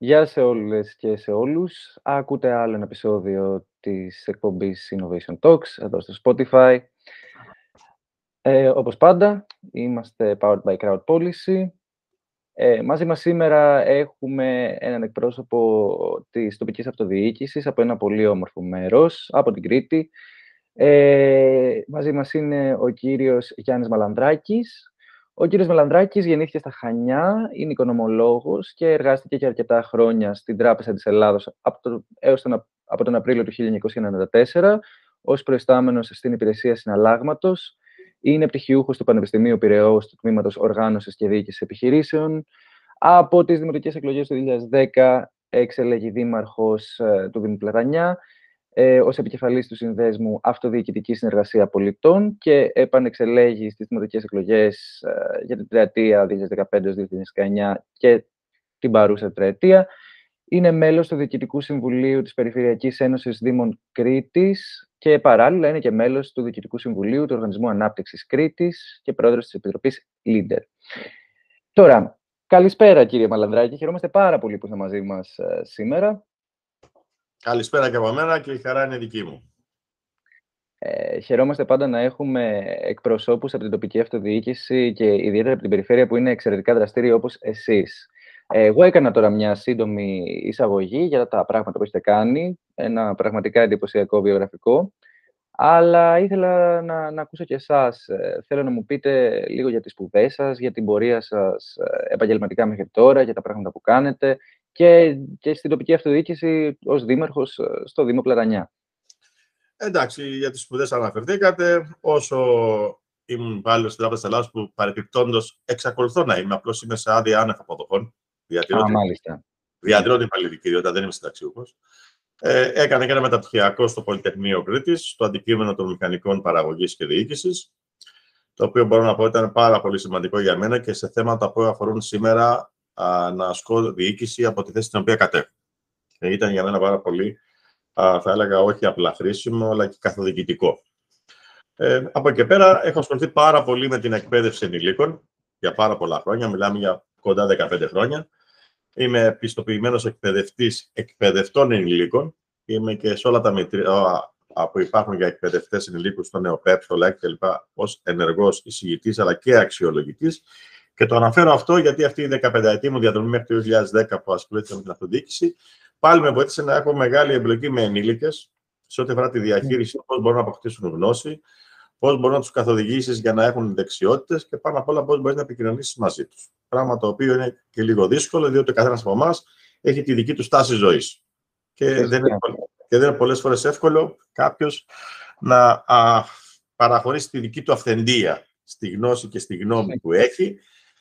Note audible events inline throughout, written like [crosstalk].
Γεια σε όλες και σε όλους. Ακούτε άλλο ένα επεισόδιο της εκπομπής Innovation Talks εδώ στο Spotify. Ε, όπως πάντα, είμαστε powered by Crowd Policy. Ε, μαζί μας σήμερα έχουμε έναν εκπρόσωπο της τοπικής αυτοδιοίκησης από ένα πολύ όμορφο μέρος, από την Κρήτη. Ε, μαζί μας είναι ο κύριος Γιάννης Μαλανδράκης, ο κύριος Μελανδράκης γεννήθηκε στα Χανιά, είναι οικονομολόγος και εργάστηκε για αρκετά χρόνια στην Τράπεζα της Ελλάδος από, το, έως τον, από τον Απρίλιο του 1994 ως προϊστάμενος στην υπηρεσία συναλλάγματος. Είναι πτυχιούχος του Πανεπιστημίου Πυραιός του Τμήματος Οργάνωσης και Διοίκησης Επιχειρήσεων. Από τις δημοτικές εκλογές του 2010 εξελέγει δήμαρχος ε, του Δήμου Πλατανιά ε, ως επικεφαλής του Συνδέσμου Αυτοδιοικητική Συνεργασία Πολιτών και επανεξελέγει στις δημοτικές εκλογές ε, για την τριετία 2015-2019 και την παρούσα τριετία. Είναι μέλος του Διοικητικού Συμβουλίου της Περιφερειακής Ένωσης Δήμων Κρήτης και παράλληλα είναι και μέλος του Διοικητικού Συμβουλίου του Οργανισμού Ανάπτυξης Κρήτης και πρόεδρος της Επιτροπής Leader. Τώρα, καλησπέρα κύριε Μαλανδράκη. Χαιρόμαστε πάρα πολύ που είστε μαζί μας ε, σήμερα. Καλησπέρα και από μένα και η χαρά είναι δική μου. Ε, χαιρόμαστε πάντα να έχουμε εκπροσώπους από την τοπική αυτοδιοίκηση και ιδιαίτερα από την περιφέρεια που είναι εξαιρετικά δραστήριοι όπως εσείς. Εγώ έκανα τώρα μια σύντομη εισαγωγή για τα πράγματα που έχετε κάνει, ένα πραγματικά εντυπωσιακό βιογραφικό, αλλά ήθελα να, να ακούσω και εσάς. Ε, θέλω να μου πείτε λίγο για τις σπουδές σας, για την πορεία σας ε, επαγγελματικά μέχρι τώρα, για τα πράγματα που κάνετε και, και στην τοπική αυτοδιοίκηση ως δήμαρχος ε, στο Δήμο Πλατανιά. Εντάξει, για τις σπουδές αναφερθήκατε. Όσο ήμουν πάλι στην Τράπεζα Ελλάδας που παρεπιπτόντως εξακολουθώ να είμαι, απλώς είμαι σε άδεια άνευ αποδοχών. Διατηρώ, Α, μάλιστα. διατηρώ την παλιδική ιδιότητα, δεν είμαι συνταξιούχος. Ε, έκανε και ένα μεταπτυχιακό στο Πολυτεχνείο Κρήτης, στο αντικείμενο των μηχανικών παραγωγής και διοίκησης, το οποίο μπορώ να πω ήταν πάρα πολύ σημαντικό για μένα και σε θέματα που αφορούν σήμερα να ασκώ διοίκηση από τη θέση στην οποία κατέχω. Και ήταν για μένα πάρα πολύ, θα έλεγα, όχι απλά χρήσιμο, αλλά και καθοδικητικό. Ε, από εκεί πέρα έχω ασχοληθεί πάρα πολύ με την εκπαίδευση ενηλίκων για πάρα πολλά χρόνια, μιλάμε για κοντά 15 χρόνια. Είμαι πιστοποιημένος εκπαιδευτής εκπαιδευτών ενηλίκων. Είμαι και σε όλα τα μητρία που υπάρχουν για εκπαιδευτές ενηλίκους στο ΝΕΟΠΕΠ, στο ΛΕΚ κλπ. ως ενεργός εισηγητής αλλά και αξιολογητής. Και το αναφέρω αυτό γιατί αυτή η 15η μου διαδρομή μέχρι το 2010 που ασχολείται με την αυτοδιοίκηση, πάλι με βοήθησε να έχω μεγάλη εμπλοκή με ενήλικες σε ό,τι αφορά τη διαχείριση, πώς μπορούν να αποκτήσουν γνώση, πώς μπορούν να τους καθοδηγήσεις για να έχουν δεξιότητες και πάνω απ' όλα πώς μπορείς να επικοινωνήσεις μαζί τους. Πράγμα το οποίο είναι και λίγο δύσκολο, διότι ο καθένας από εμάς έχει τη δική του στάση ζωής. Και, δεν είναι, και δεν είναι πολλές φορές εύκολο κάποιος να α, παραχωρήσει τη δική του αυθεντία στη γνώση και στη γνώμη που έχει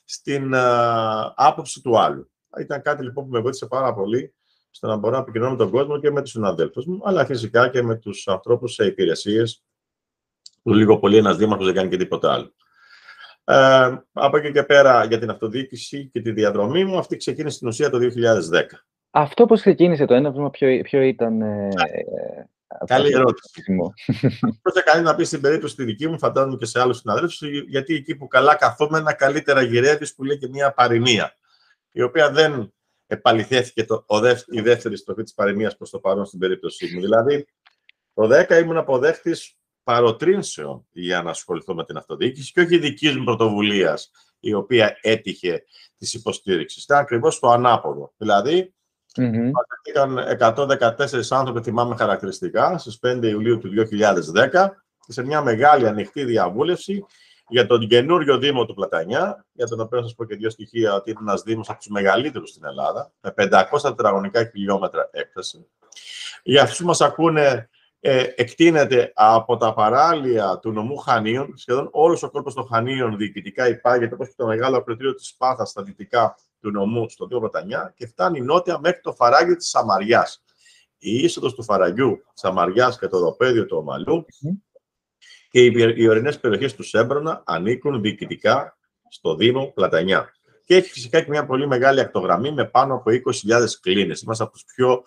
στην uh, άποψη του άλλου. Ήταν κάτι λοιπόν που με βοήθησε πάρα πολύ στο να μπορώ να επικοινωνώ με τον κόσμο και με τους συναδέλφους μου, αλλά φυσικά και με τους ανθρώπους σε υπηρεσίες που λίγο πολύ ένας δήμαρχος δεν κάνει και τίποτα άλλο. Ε, από εκεί και πέρα για την αυτοδιοίκηση και τη διαδρομή μου, αυτή ξεκίνησε στην ουσία το 2010. Αυτό πώς ξεκίνησε το έναυσμα, ποιο, ποιο ήταν... Ε, Καλή ερώτηση. Πρώτα κάνει να πεις στην περίπτωση τη δική μου, φαντάζομαι και σε άλλους συναδέλφους, γιατί εκεί που καλά καθόμενα, καλύτερα γυρεύεις, που λέει και μια παροιμία, η οποία δεν επαληθεύτηκε το, ο η δεύτερη στροφή της παροιμίας προς το παρόν στην περίπτωσή μου. Δηλαδή, το 10 ήμουν αποδέχτης παροτρύνσεων για να ασχοληθώ με την αυτοδιοίκηση και όχι δικής μου πρωτοβουλίας, η οποία έτυχε της υποστήριξης. Ήταν ακριβώς το ανάποδο. Δηλαδή, Mm-hmm. 114 άνθρωποι, θυμάμαι χαρακτηριστικά, στις 5 Ιουλίου του 2010 σε μια μεγάλη ανοιχτή διαβούλευση για τον καινούριο Δήμο του Πλατανιά, για τον οποίο θα σας πω και δύο στοιχεία ότι είναι ένας Δήμος από τους μεγαλύτερους στην Ελλάδα, με 500 τετραγωνικά χιλιόμετρα έκταση. Για αυτούς που μας ακούνε, ε, εκτείνεται από τα παράλια του νομού Χανίων, σχεδόν όλος ο κόρπος των Χανίων διοικητικά υπάγεται, όπως και το μεγάλο ακροτήριο της Πάθας στα δυτικά του νομού στο Δήμο Βατανιά και φτάνει νότια μέχρι το φαράγγι της Σαμαριάς. Η είσοδος του φαραγγιού Σαμαριάς και το δοπέδιο του Ομαλού και οι, οι ορεινές περιοχές του Σέμπρονα ανήκουν διοικητικά στο Δήμο Πλατανιά. Και έχει φυσικά και μια πολύ μεγάλη ακτογραμμή με πάνω από 20.000 κλίνες. Είμαστε από τους πιο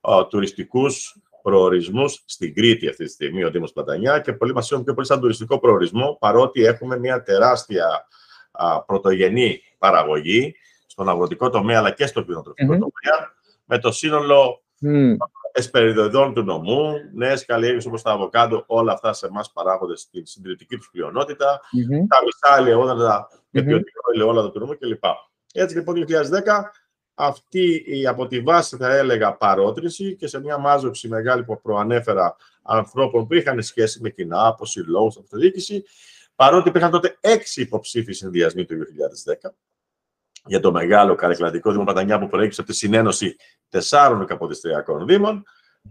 α, τουριστικούς προορισμούς στην Κρήτη αυτή τη στιγμή, ο Δήμος Πλατανιά και πολύ μας πιο πολύ σαν τουριστικό προορισμό, παρότι έχουμε μια τεράστια α, πρωτογενή παραγωγή στον αγροτικό τομέα αλλά και στον κτηνοτροφικό τομέα, με το σύνολο mm. εσπεριδοειδών του νομού, νέες καλλιέργειες όπως τα αβοκάντο, όλα αυτά σε εμάς παράγονται στην συντηρητική τους πλειονότητα, τα μισά ελαιόδατα και ποιοτικό ελαιόλαδο του νομού κλπ. Έτσι λοιπόν το 2010 αυτή η από τη βάση θα έλεγα παρότριση και σε μια μάζοξη μεγάλη που προανέφερα ανθρώπων που είχαν σχέση με κοινά, από συλλόγου, αυτοδιοίκηση, παρότι υπήρχαν τότε έξι υποψήφοι συνδυασμοί του 2010 για το μεγάλο καρεκλατικό Δήμο Πατανιά που προέκυψε από τη συνένωση τεσσάρων καποδιστριακών Δήμων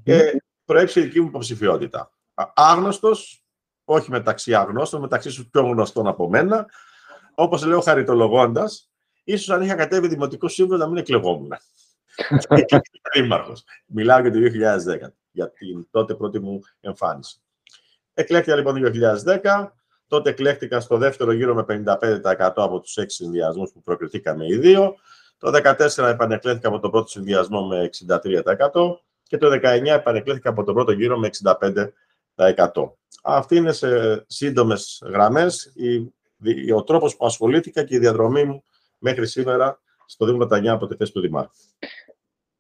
και προέκυψε η δική μου υποψηφιότητα. Άγνωστος, όχι μεταξύ αγνώστων, μεταξύ σου πιο γνωστών από μένα, όπως λέω χαριτολογώντας, ίσως αν είχα κατέβει δημοτικό σύμβουλο να μην εκλεγόμουν. [laughs] Δήμαρχο. Μιλάω για το 2010, για την τότε πρώτη μου εμφάνιση. Εκλέχτηκα λοιπόν το 2010. Τότε εκλέχτηκα στο δεύτερο γύρο με 55% από τους έξι συνδυασμούς που προκριθήκαμε οι δύο. Το 2014 επανεκλέχθηκα από τον πρώτο συνδυασμό με 63% και το 2019 επανεκλέχθηκα από τον πρώτο γύρο με 65%. Αυτή είναι σε σύντομες γραμμές ο τρόπος που ασχολήθηκα και η διαδρομή μου μέχρι σήμερα στο Δήμο Τανιά από τη θέση του Δημάρχου.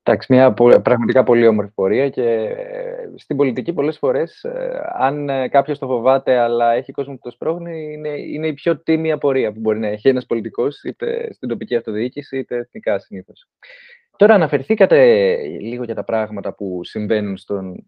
Εντάξει, μια πραγματικά πολύ όμορφη πορεία και ε, στην πολιτική πολλές φορές, ε, αν ε, κάποιος το φοβάται αλλά έχει κόσμο που το σπρώχνει, είναι, είναι η πιο τίμια πορεία που μπορεί να έχει ένας πολιτικός, είτε στην τοπική αυτοδιοίκηση, είτε εθνικά συνήθως. Τώρα αναφερθήκατε λίγο για τα πράγματα που συμβαίνουν στον,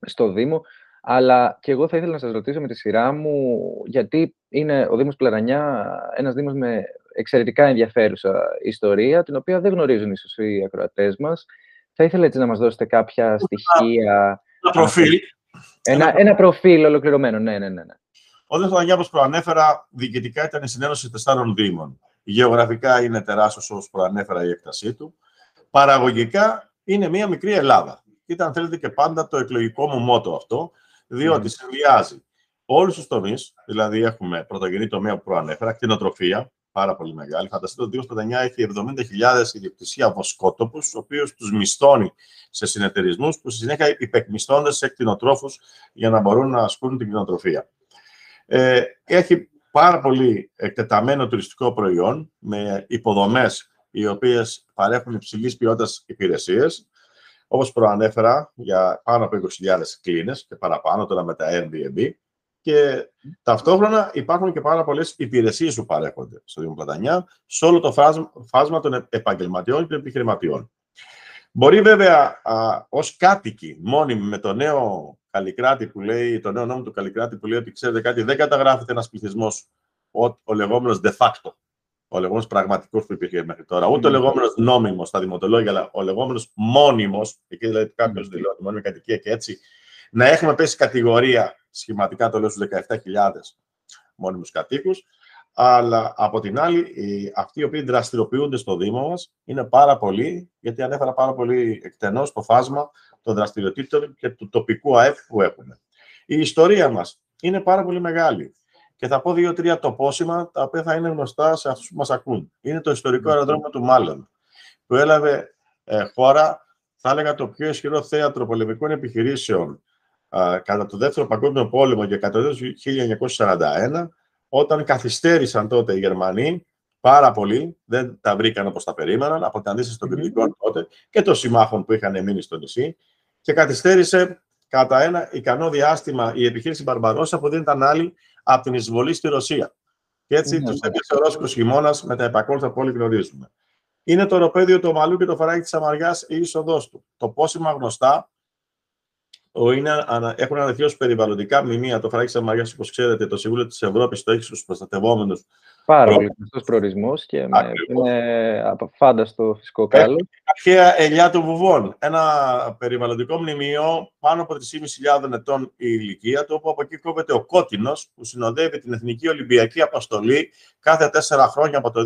στο Δήμο, αλλά και εγώ θα ήθελα να σας ρωτήσω με τη σειρά μου, γιατί είναι ο Δήμος Πλαρανιά ένας Δήμος με εξαιρετικά ενδιαφέρουσα ιστορία, την οποία δεν γνωρίζουν ίσως οι ακροατές μας. Θα ήθελα έτσι να μας δώσετε κάποια στοιχεία... Ένα προφίλ. Ένα, ένα προφίλ ολοκληρωμένο, ναι, ναι, ναι. ναι. Ο Δήμος Πλαρανιά, όπως προανέφερα, διοικητικά ήταν η συνένωση τεσσάρων Δήμων. Γεωγραφικά είναι τεράστιος όπως προανέφερα η έκτασή του. Παραγωγικά είναι μια μικρή Ελλάδα. Ήταν, θέλετε, και πάντα το εκλογικό μου μότο αυτό, διότι mm. συνδυάζει όλους τους τομείς, δηλαδή έχουμε πρωτογενή τομέα που προανέφερα, κτηνοτροφία, πάρα πολύ μεγάλη. Φανταστείτε ότι ο Δήμος Πεντανιά έχει 70.000 ιδιοκτησία βοσκότοπους, του οποίου τους μισθώνει σε συνεταιρισμούς που στη συνέχεια υπεκμισθώνται σε κτηνοτρόφους για να μπορούν να ασκούν την κτηνοτροφία. Ε, έχει πάρα πολύ εκτεταμένο τουριστικό προϊόν με υποδομές οι οποίες παρέχουν υψηλής ποιότητας υπηρεσίες. Όπως προανέφερα, για πάνω από 20.000 κλίνες και παραπάνω τώρα με τα Airbnb. Και ταυτόχρονα υπάρχουν και πάρα πολλές υπηρεσίες που παρέχονται στο Δήμο Πλατανιά σε όλο το φάσμα των επαγγελματιών και των επιχειρηματιών. Μπορεί βέβαια ως κάτοικοι μόνιμοι με το νέο Καλλικράτη που λέει, το νέο νόμο του Καλλικράτη που λέει ότι ξέρετε κάτι, δεν καταγράφεται ένας πληθυσμός ο, ο λεγόμενος de facto, ο λεγόμενος πραγματικός που υπήρχε μέχρι τώρα, ούτε ο λεγόμενος νόμιμος στα δημοτολόγια, αλλά ο λεγόμενος μόνιμος, εκεί δηλαδή κάποιος δηλώνει μόνιμη κατοικία και έτσι να έχουμε πέσει κατηγορία, σχηματικά το λέω στους 17.000 μόνιμους κατοίκους, αλλά από την άλλη, αυτοί οι οποίοι δραστηριοποιούνται στο Δήμο μας είναι πάρα πολλοί, γιατί ανέφερα πάρα πολύ εκτενώς το φάσμα των δραστηριοτήτων και του τοπικού ΑΕΠ που έχουμε. Η ιστορία μας είναι πάρα πολύ μεγάλη. Και θα πω δύο-τρία τοπόσημα τα οποία θα είναι γνωστά σε αυτούς που μας ακούν. Είναι το ιστορικό αεροδρόμιο του Μάλλον, που έλαβε ε, χώρα, θα έλεγα, το πιο ισχυρό θέατρο πολεμικών επιχειρήσεων κατά το Δεύτερο Παγκόσμιο Πόλεμο και κατά το 1941, όταν καθυστέρησαν τότε οι Γερμανοί πάρα πολύ, δεν τα βρήκαν όπως τα περίμεναν, από την αντίσταση των κριτικών τότε και των συμμάχων που είχαν μείνει στο νησί και καθυστέρησε κατά ένα ικανό διάστημα η επιχείρηση Μπαρμπαρόσα που δεν ήταν άλλη από την εισβολή στη Ρωσία. Και έτσι mm-hmm. τους έπιασε ο Ρώσικος χειμώνας με τα επακόλουθα που όλοι γνωρίζουμε. Είναι το οροπέδιο του Ομαλού και το φαράγγι της Αμαριάς η είσοδός του. Το πόσιμα γνωστά είναι, έχουν αναδειχθεί ως περιβαλλοντικά μνημεία. Το Φράγι Μαριά, όπως ξέρετε, το Συμβούλιο της Ευρώπης το έχει στους προστατευόμενους. Πάρα πολύ γνωστό προορισμός και με, είναι φάνταστο φυσικό κάλο. Αρχαία ελιά των βουβών. Ένα περιβαλλοντικό μνημείο πάνω από 3.500 ετών η ηλικία του, όπου από εκεί κόβεται ο κότινος που συνοδεύει την Εθνική Ολυμπιακή Αποστολή κάθε τέσσερα χρόνια από το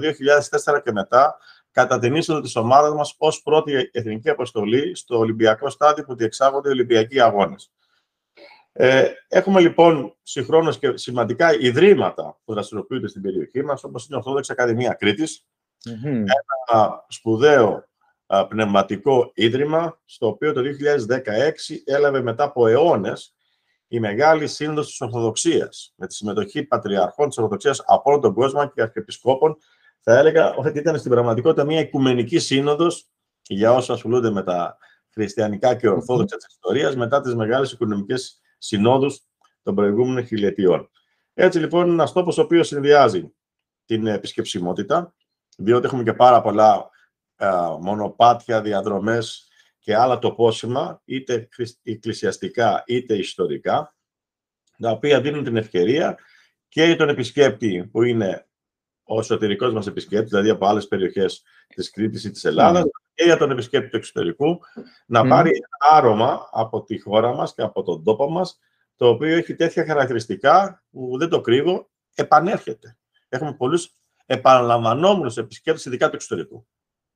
2004 και μετά κατά την είσοδο τη ομάδα μας ως πρώτη εθνική αποστολή στο Ολυμπιακό στάδιο που διεξάγονται οι Ολυμπιακοί Αγώνες. Ε, έχουμε λοιπόν συγχρόνως και σημαντικά ιδρύματα που δραστηριοποιούνται στην περιοχή μας, όπως είναι η Ορθόδοξη Ακαδημία Κρήτης, ένα σπουδαίο πνευματικό ίδρυμα, στο οποίο το 2016 έλαβε μετά από αιώνες η Μεγάλη Σύνοδος της Ορθοδοξίας, με τη συμμετοχή πατριαρχών της Ορθοδοξίας από όλο τον κόσμο και αρχιεπισκόπων θα έλεγα ότι ήταν στην πραγματικότητα μια οικουμενική σύνοδος για όσους ασχολούνται με τα χριστιανικά και ορθόδοξα της ιστορίας μετά τις μεγάλες οικονομικές συνόδους των προηγούμενων χιλιετιών. Έτσι λοιπόν είναι ένα τόπο ο οποίο συνδυάζει την επισκεψιμότητα, διότι έχουμε και πάρα πολλά μονοπάτια, διαδρομές και άλλα τοπόσημα, είτε εκκλησιαστικά είτε ιστορικά, τα οποία δίνουν την ευκαιρία και για τον επισκέπτη που είναι ο εσωτερικός μας επισκέπτης, δηλαδή από άλλες περιοχές της Κρήτης ή της Ελλάδας, mm. και για τον επισκέπτη του εξωτερικού, να πάρει ένα άρωμα από τη χώρα μας και από τον τόπο μας, το οποίο έχει τέτοια χαρακτηριστικά που δεν το κρύβω, επανέρχεται. Έχουμε πολλούς επαναλαμβανόμενους επισκέπτες, ειδικά του εξωτερικού.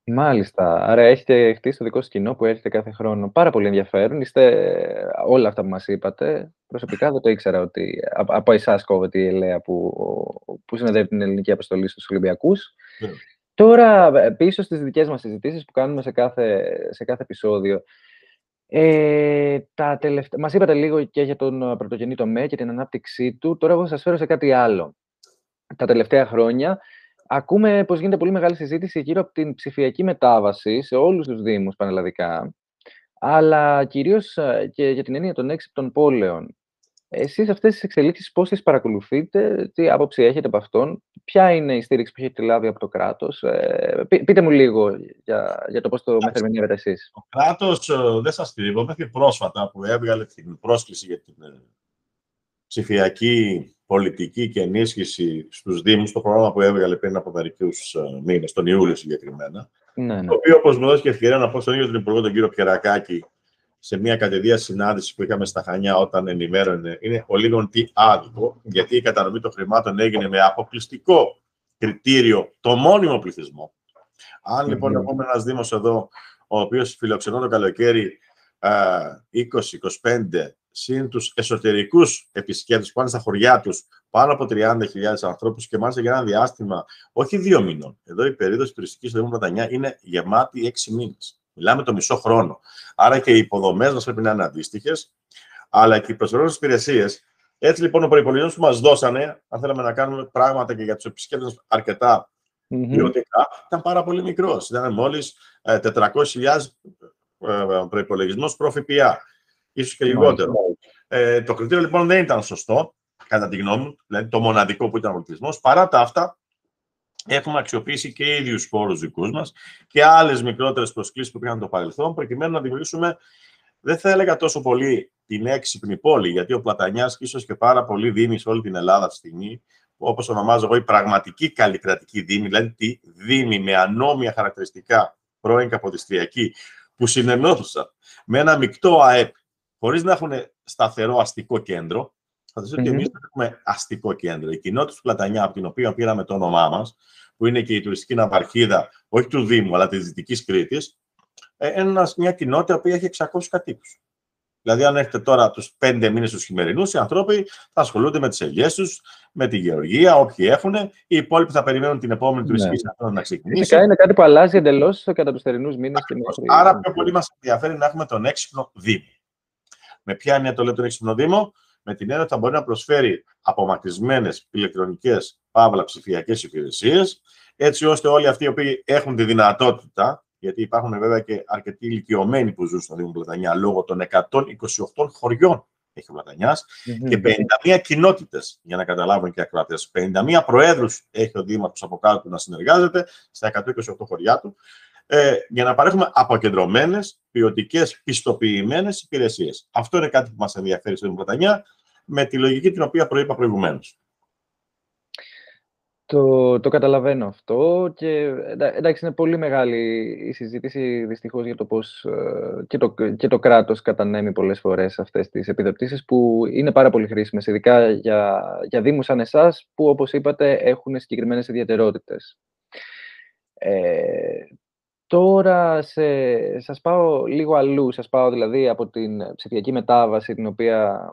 Μάλιστα. Άρα έχετε χτίσει το δικό σας κοινό που έρχεται κάθε χρόνο. Πάρα πολύ ενδιαφέρον. Είστε όλα αυτά που μας είπατε. Προσωπικά δεν το ήξερα ότι από εσάς κόβεται η Ελέα που, που συνοδεύει την ελληνική αποστολή στους Ολυμπιακούς. Ναι. Τώρα, πίσω στις δικές μας συζητήσεις που κάνουμε σε κάθε, σε κάθε επεισόδιο, ε, τα τελευτα... Μας είπατε λίγο και για τον πρωτογενή τομέα και την ανάπτυξή του. Τώρα εγώ θα σας φέρω σε κάτι άλλο. Τα τελευταία χρόνια Ακούμε πως γίνεται πολύ μεγάλη συζήτηση γύρω από την ψηφιακή μετάβαση σε όλους τους Δήμους πανελλαδικά, αλλά κυρίως ε, και για την έννοια των έξυπτων πόλεων. Εσείς αυτές τις εξελίξεις πώς τις παρακολουθείτε, τι άποψη έχετε από αυτόν, ποια είναι η στήριξη που έχετε λάβει από το κράτος. Ε, πείτε μου λίγο για, για το πώς το μεθερμηνεύετε εσείς. Το κράτος, ε, δεν σας κρύβω, μέχρι πρόσφατα που έβγαλε την πρόσκληση για την ψηφιακή πολιτική και ενίσχυση στους Δήμους, το πρόγραμμα που έβγαλε πριν από μερικούς ε, μήνες, τον Ιούλιο συγκεκριμένα. Ναι, ναι. Το οποίο, όπως μου δόθηκε ευκαιρία να πω στον ίδιο τον Υπουργό, τον κύριο Πιερακάκη, σε μια κατεδία συνάντησης που είχαμε στα Χανιά όταν ενημέρωνε, είναι ο λίγο τι άδικο, γιατί η κατανομή των χρημάτων έγινε με αποκλειστικό κριτήριο το μόνιμο πληθυσμό. Αν λοιπόν mm-hmm. έχουμε ένας Δήμος εδώ, ο οποίος φιλοξενώ το καλοκαίρι 20-25 ε, συν τους εσωτερικούς επισκέπτες που πάνε στα χωριά τους, πάνω από 30.000 ανθρώπους και μάλιστα για ένα διάστημα όχι δύο μήνων. Εδώ η περίοδος τουριστικής στο Δήμο είναι γεμάτη έξι μήνες. Μιλάμε το μισό χρόνο. Άρα και οι υποδομές μας πρέπει να είναι αντίστοιχες, αλλά και οι προσφερόμενε υπηρεσίες. Έτσι λοιπόν ο προπολογισμό που μας δώσανε, αν θέλαμε να κάνουμε πράγματα και για τους επισκέπτες αρκετά ποιοτικά, ήταν πάρα πολύ μικρός. Ήταν μόλις 400.000 προπολογισμό προ ΦΠΑ ίσως και λιγότερο. Ε, το κριτήριο λοιπόν δεν ήταν σωστό, κατά τη γνώμη μου, δηλαδή το μοναδικό που ήταν ο πολιτισμός. Παρά τα αυτά, έχουμε αξιοποιήσει και ίδιους πόρου δικούς μας και άλλες μικρότερες προσκλήσεις που πήγαν το παρελθόν, προκειμένου να δημιουργήσουμε, δεν θα έλεγα τόσο πολύ την έξυπνη πόλη, γιατί ο Πλατανιάς και ίσως και πάρα πολύ δήμοι σε όλη την Ελλάδα αυτή τη στιγμή, όπως ονομάζω εγώ, η πραγματική καλλικρατική δήμη, δηλαδή τη δήμη με ανώμια χαρακτηριστικά πρώην καποδιστριακή, που συνενώθουσαν με ένα μεικτό ΑΕΠ χωρίς να έχουν σταθερό αστικό κέντρο. Θα σας πω ότι εμείς δεν έχουμε αστικό κέντρο. Η κοινότητα του Πλατανιά, από την οποία πήραμε το όνομά μας, που είναι και η τουριστική ναυαρχίδα, όχι του Δήμου, αλλά της Δυτικής Κρήτης, ε, είναι μια κοινότητα που έχει 600 κατοίκους. Δηλαδή, αν έχετε τώρα τους πέντε μήνες τους χειμερινούς, οι άνθρωποι θα ασχολούνται με τις ελιές τους, με τη γεωργία, όποιοι έχουν. Οι υπόλοιποι θα περιμένουν την επόμενη ναι. τουριστική σεζόν να ξεκινήσει. Φυσικά είναι κάτι που αλλάζει εντελώς κατά τους θερινούς μήνες. Άρα, πιο πολύ μας ενδιαφέρει να έχουμε τον έξυπνο Δήμο. Με ποια έννοια το λέω τον έξυπνο Δήμο, με την έννοια ότι θα μπορεί να προσφέρει απομακρυσμένες ηλεκτρονικές παύλα ψηφιακές υπηρεσίες, έτσι ώστε όλοι αυτοί οι οποίοι έχουν τη δυνατότητα, γιατί υπάρχουν βέβαια και αρκετοί ηλικιωμένοι που ζουν στο Δήμο Πλατανιά λόγω των 128 χωριών έχει ο πλατανια και 51 κοινότητες, για να καταλάβουν και οι ακροατές. 51 προέδρους έχει ο Δήμαρχος από κάτω να συνεργάζεται στα 128 χωριά του ε, για να παρέχουμε αποκεντρωμένες, ποιοτικές, πιστοποιημένες υπηρεσίες. Αυτό είναι κάτι που μας ενδιαφέρει στην Βρετανία, με τη λογική την οποία προείπα προηγουμένως. Το, το καταλαβαίνω αυτό και εντάξει είναι πολύ μεγάλη η συζήτηση δυστυχώς για το πώς ε, και το, και το κράτος κατανέμει πολλές φορές αυτές τις επιδοτήσεις που είναι πάρα πολύ χρήσιμες, ειδικά για, για δήμους σαν εσάς που όπως είπατε έχουν συγκεκριμένες ιδιαιτερότητες. Ε, Τώρα σε, σας πάω λίγο αλλού, σας πάω δηλαδή από την ψηφιακή μετάβαση την οποία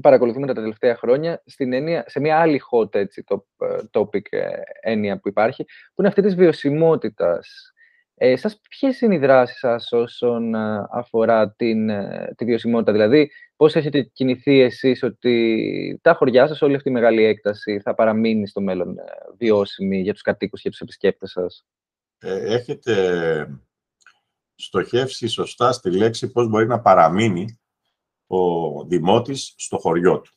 παρακολουθούμε τα τελευταία χρόνια στην έννοια, σε μια άλλη hot έτσι, το, topic ε, έννοια που υπάρχει, που είναι αυτή της βιωσιμότητας. Ε, σας, ποιες είναι οι δράσεις σας όσον ε, αφορά την, ε, τη βιωσιμότητα, δηλαδή πώς έχετε κινηθεί εσείς ότι τα χωριά σας, όλη αυτή η μεγάλη έκταση θα παραμείνει στο μέλλον ε, βιώσιμη για τους κατοίκους και τους επισκέπτες σας; Έχετε στοχεύσει σωστά στη λέξη πώς μπορεί να παραμείνει ο δημότης στο χωριό του.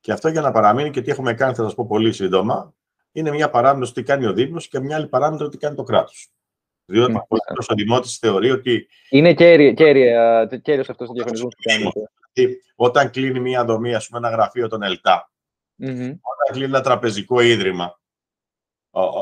Και αυτό για να παραμείνει και τι έχουμε κάνει, θα σας πω πολύ σύντομα, είναι μια παράμετρο τι κάνει ο Δήμος και μια άλλη παράμετρο τι κάνει το κράτος. Διότι mm. ο Δημότης θεωρεί ότι. Είναι κέριος αυτός ο διαγωνισμό που κάνετε. Όταν κλείνει μια δομή, ας πούμε, ένα γραφείο των ΕΛΤΑ, όταν κλείνει ένα τραπεζικό ίδρυμα,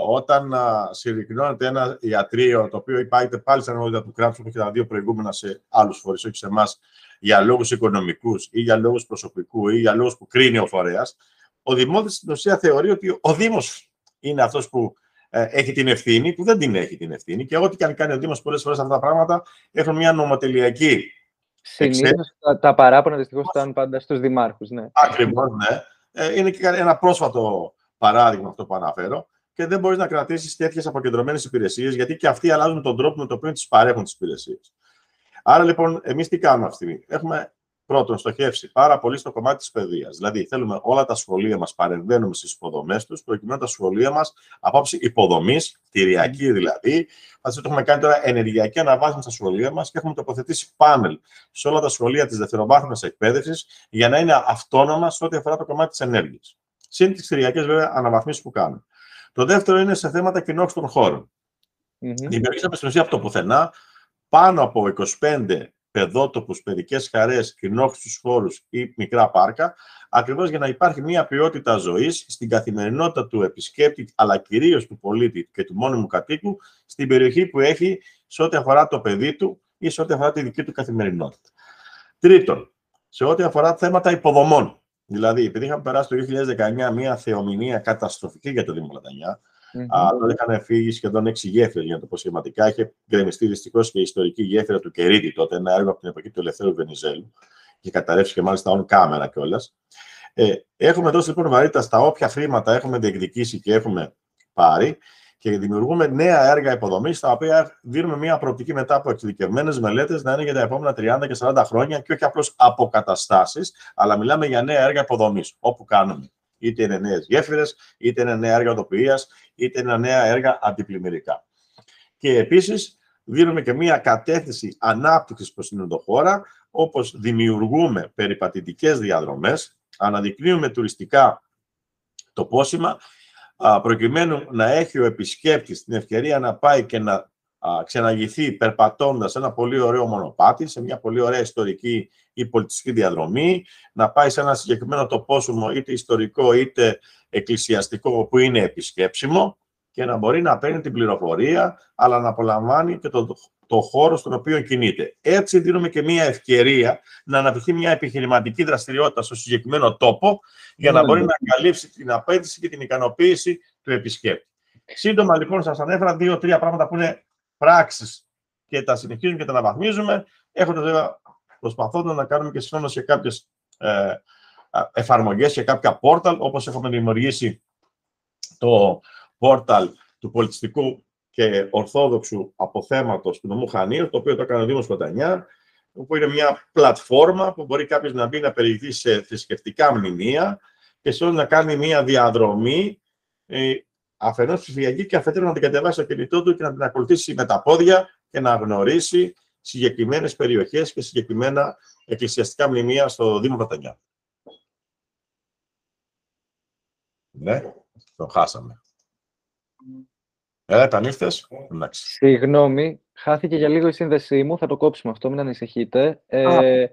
όταν συρρυκνώνεται ένα ιατρείο, το οποίο υπάρχει πάλι στην αρμοδιότητα του κράτους, όπω και τα δύο προηγούμενα σε άλλους φορείς, όχι σε εμάς, για λόγους οικονομικούς ή για λόγους προσωπικού ή για λόγους που κρίνει ο φορέας, ο Δημότη στην ουσία θεωρεί ότι ο Δήμος είναι αυτός που ε, έχει την ευθύνη, που δεν την έχει την ευθύνη. Και ό,τι και αν κάνει ο Δήμος πολλές φορές αυτά τα πράγματα έχουν μια νομοτελειακή. Συνήθως τα, τα παράπονα δυστυχώς ήταν πάντα στους δημάρχους. Ναι. Ακριβώς, ναι. Ε, είναι και ένα πρόσφατο παράδειγμα αυτό που αναφέρω. Και δεν μπορείς να κρατήσεις τέτοιες αποκεντρωμένες υπηρεσίες, γιατί και αυτοί αλλάζουν τον τρόπο με τον οποίο τις παρέχουν τις υπηρεσίες. Άρα λοιπόν, εμείς τι κάνουμε αυτή τη στιγμή; Έχουμε πρώτον στοχεύσει πάρα πολύ στο κομμάτι της παιδείας. Δηλαδή, θέλουμε όλα τα σχολεία μας, παρεμβαίνουμε στις υποδομές τους, προκειμένου τα σχολεία μας, από άψη υποδομής, κτηριακή δηλαδή, αυτό το έχουμε κάνει τώρα ενεργειακή αναβάθμιση στα σχολεία μας και έχουμε τοποθετήσει πάνελ σε όλα τα σχολεία της δευτεροβάθμιας εκπαίδευσης για να είναι αυτόνομα σε ό,τι αφορά το κομμάτι της ενέργειας. Συν τις κτηριακές βέβαια αναβαθμίσεις που κάνουμε. Το δεύτερο είναι σε θέματα κοινόχρηση των χώρων. Mm-hmm. Δημιουργήσαμε στην ουσία από το πουθενά πάνω από 25 παιδότοπους, παιδικές χαρές, κοινόχρηστους χώρους ή μικρά πάρκα, ακριβώς για να υπάρχει μια ποιότητα ζωής στην καθημερινότητα του επισκέπτη, αλλά κυρίως του πολίτη και του μόνιμου κατοίκου, στην περιοχή που έχει σε ό,τι αφορά το παιδί του ή σε ό,τι αφορά τη δική του καθημερινότητα. Τρίτον, σε ό,τι αφορά θέματα υποδομών. Δηλαδή, επειδή είχαμε περάσει το 2019 μια θεομηνία καταστροφική για το Δήμο Λατανιά, Mm-hmm. Αλλά είχαν φύγει σχεδόν έξι γέφυρες, για να το πω σχηματικά. Είχε γκρεμιστεί δυστυχώς και η ιστορική γέφυρα του Κερίτη τότε, ένα έργο από την εποχή του Ελευθέρου Βενιζέλου. και καταρρεύσει και μάλιστα on κάμερα κιόλας. Ε, έχουμε δώσει λοιπόν βαρύτητα στα όποια χρήματα έχουμε διεκδικήσει και έχουμε πάρει και δημιουργούμε νέα έργα υποδομής, τα οποία δίνουμε μια προοπτική μετά από εξειδικευμένες μελέτες να είναι για τα επόμενα 30 και 40 χρόνια και όχι απλώς αποκαταστάσεις, αλλά μιλάμε για νέα έργα υποδομής, όπου κάνουμε είτε είναι νέες γέφυρες, είτε είναι νέα έργα οτοπία, είτε είναι νέα έργα αντιπλημμυρικά. Και επίσης δίνουμε και μία κατεύθυνση ανάπτυξης προς την ενδοχώρα, όπως δημιουργούμε περιπατητικές διαδρομές, αναδεικνύουμε τουριστικά το πόσημα, προκειμένου να έχει ο επισκέπτης την ευκαιρία να πάει και να ξαναγηθεί περπατώντας ένα πολύ ωραίο μονοπάτι, σε μια πολύ ωραία ιστορική ή πολιτιστική διαδρομή, να πάει σε ένα συγκεκριμένο τοπόσιμο είτε ιστορικό είτε εκκλησιαστικό που είναι επισκέψιμο και να μπορεί να παίρνει την πληροφορία, αλλά να απολαμβάνει και το, το χώρο στον οποίο κινείται. Έτσι δίνουμε και μια ευκαιρία να αναπτυχθεί μια επιχειρηματική δραστηριότητα στο συγκεκριμένο τόπο, για να ναι, μπορεί ναι. να καλύψει την απέτηση και την ικανοποίηση του επισκέπτη. Σύντομα, λοιπόν, σας ανέφερα δύο-τρία πράγματα που είναι πράξεις και τα συνεχίζουμε και τα αναβαθμίζουμε, έχοντας βέβαια προσπαθώντας να κάνουμε και συγχρόνω σε κάποιες ε, εφαρμογές και κάποια πόρταλ, όπως έχουμε δημιουργήσει το πόρταλ του πολιτιστικού και ορθόδοξου αποθέματος του νομού Χανίου, το οποίο το έκανε ο Δήμος Κοτανιά, που είναι μια πλατφόρμα που μπορεί κάποιος να μπει να περιηγηθεί σε θρησκευτικά μνημεία και σε να κάνει μια διαδρομή ε, αφενός ψηφιακή και αφετέρου να την κατεβάσει στο κινητό του και να την ακολουθήσει με τα πόδια και να γνωρίσει συγκεκριμένες περιοχές και συγκεκριμένα εκκλησιαστικά μνημεία στο Δήμο Πατανιά. Ναι, το χάσαμε. Ε, επανήλθες. Συγγνώμη, χάθηκε για λίγο η σύνδεσή μου. Θα το κόψουμε αυτό, μην ανησυχείτε. Ε,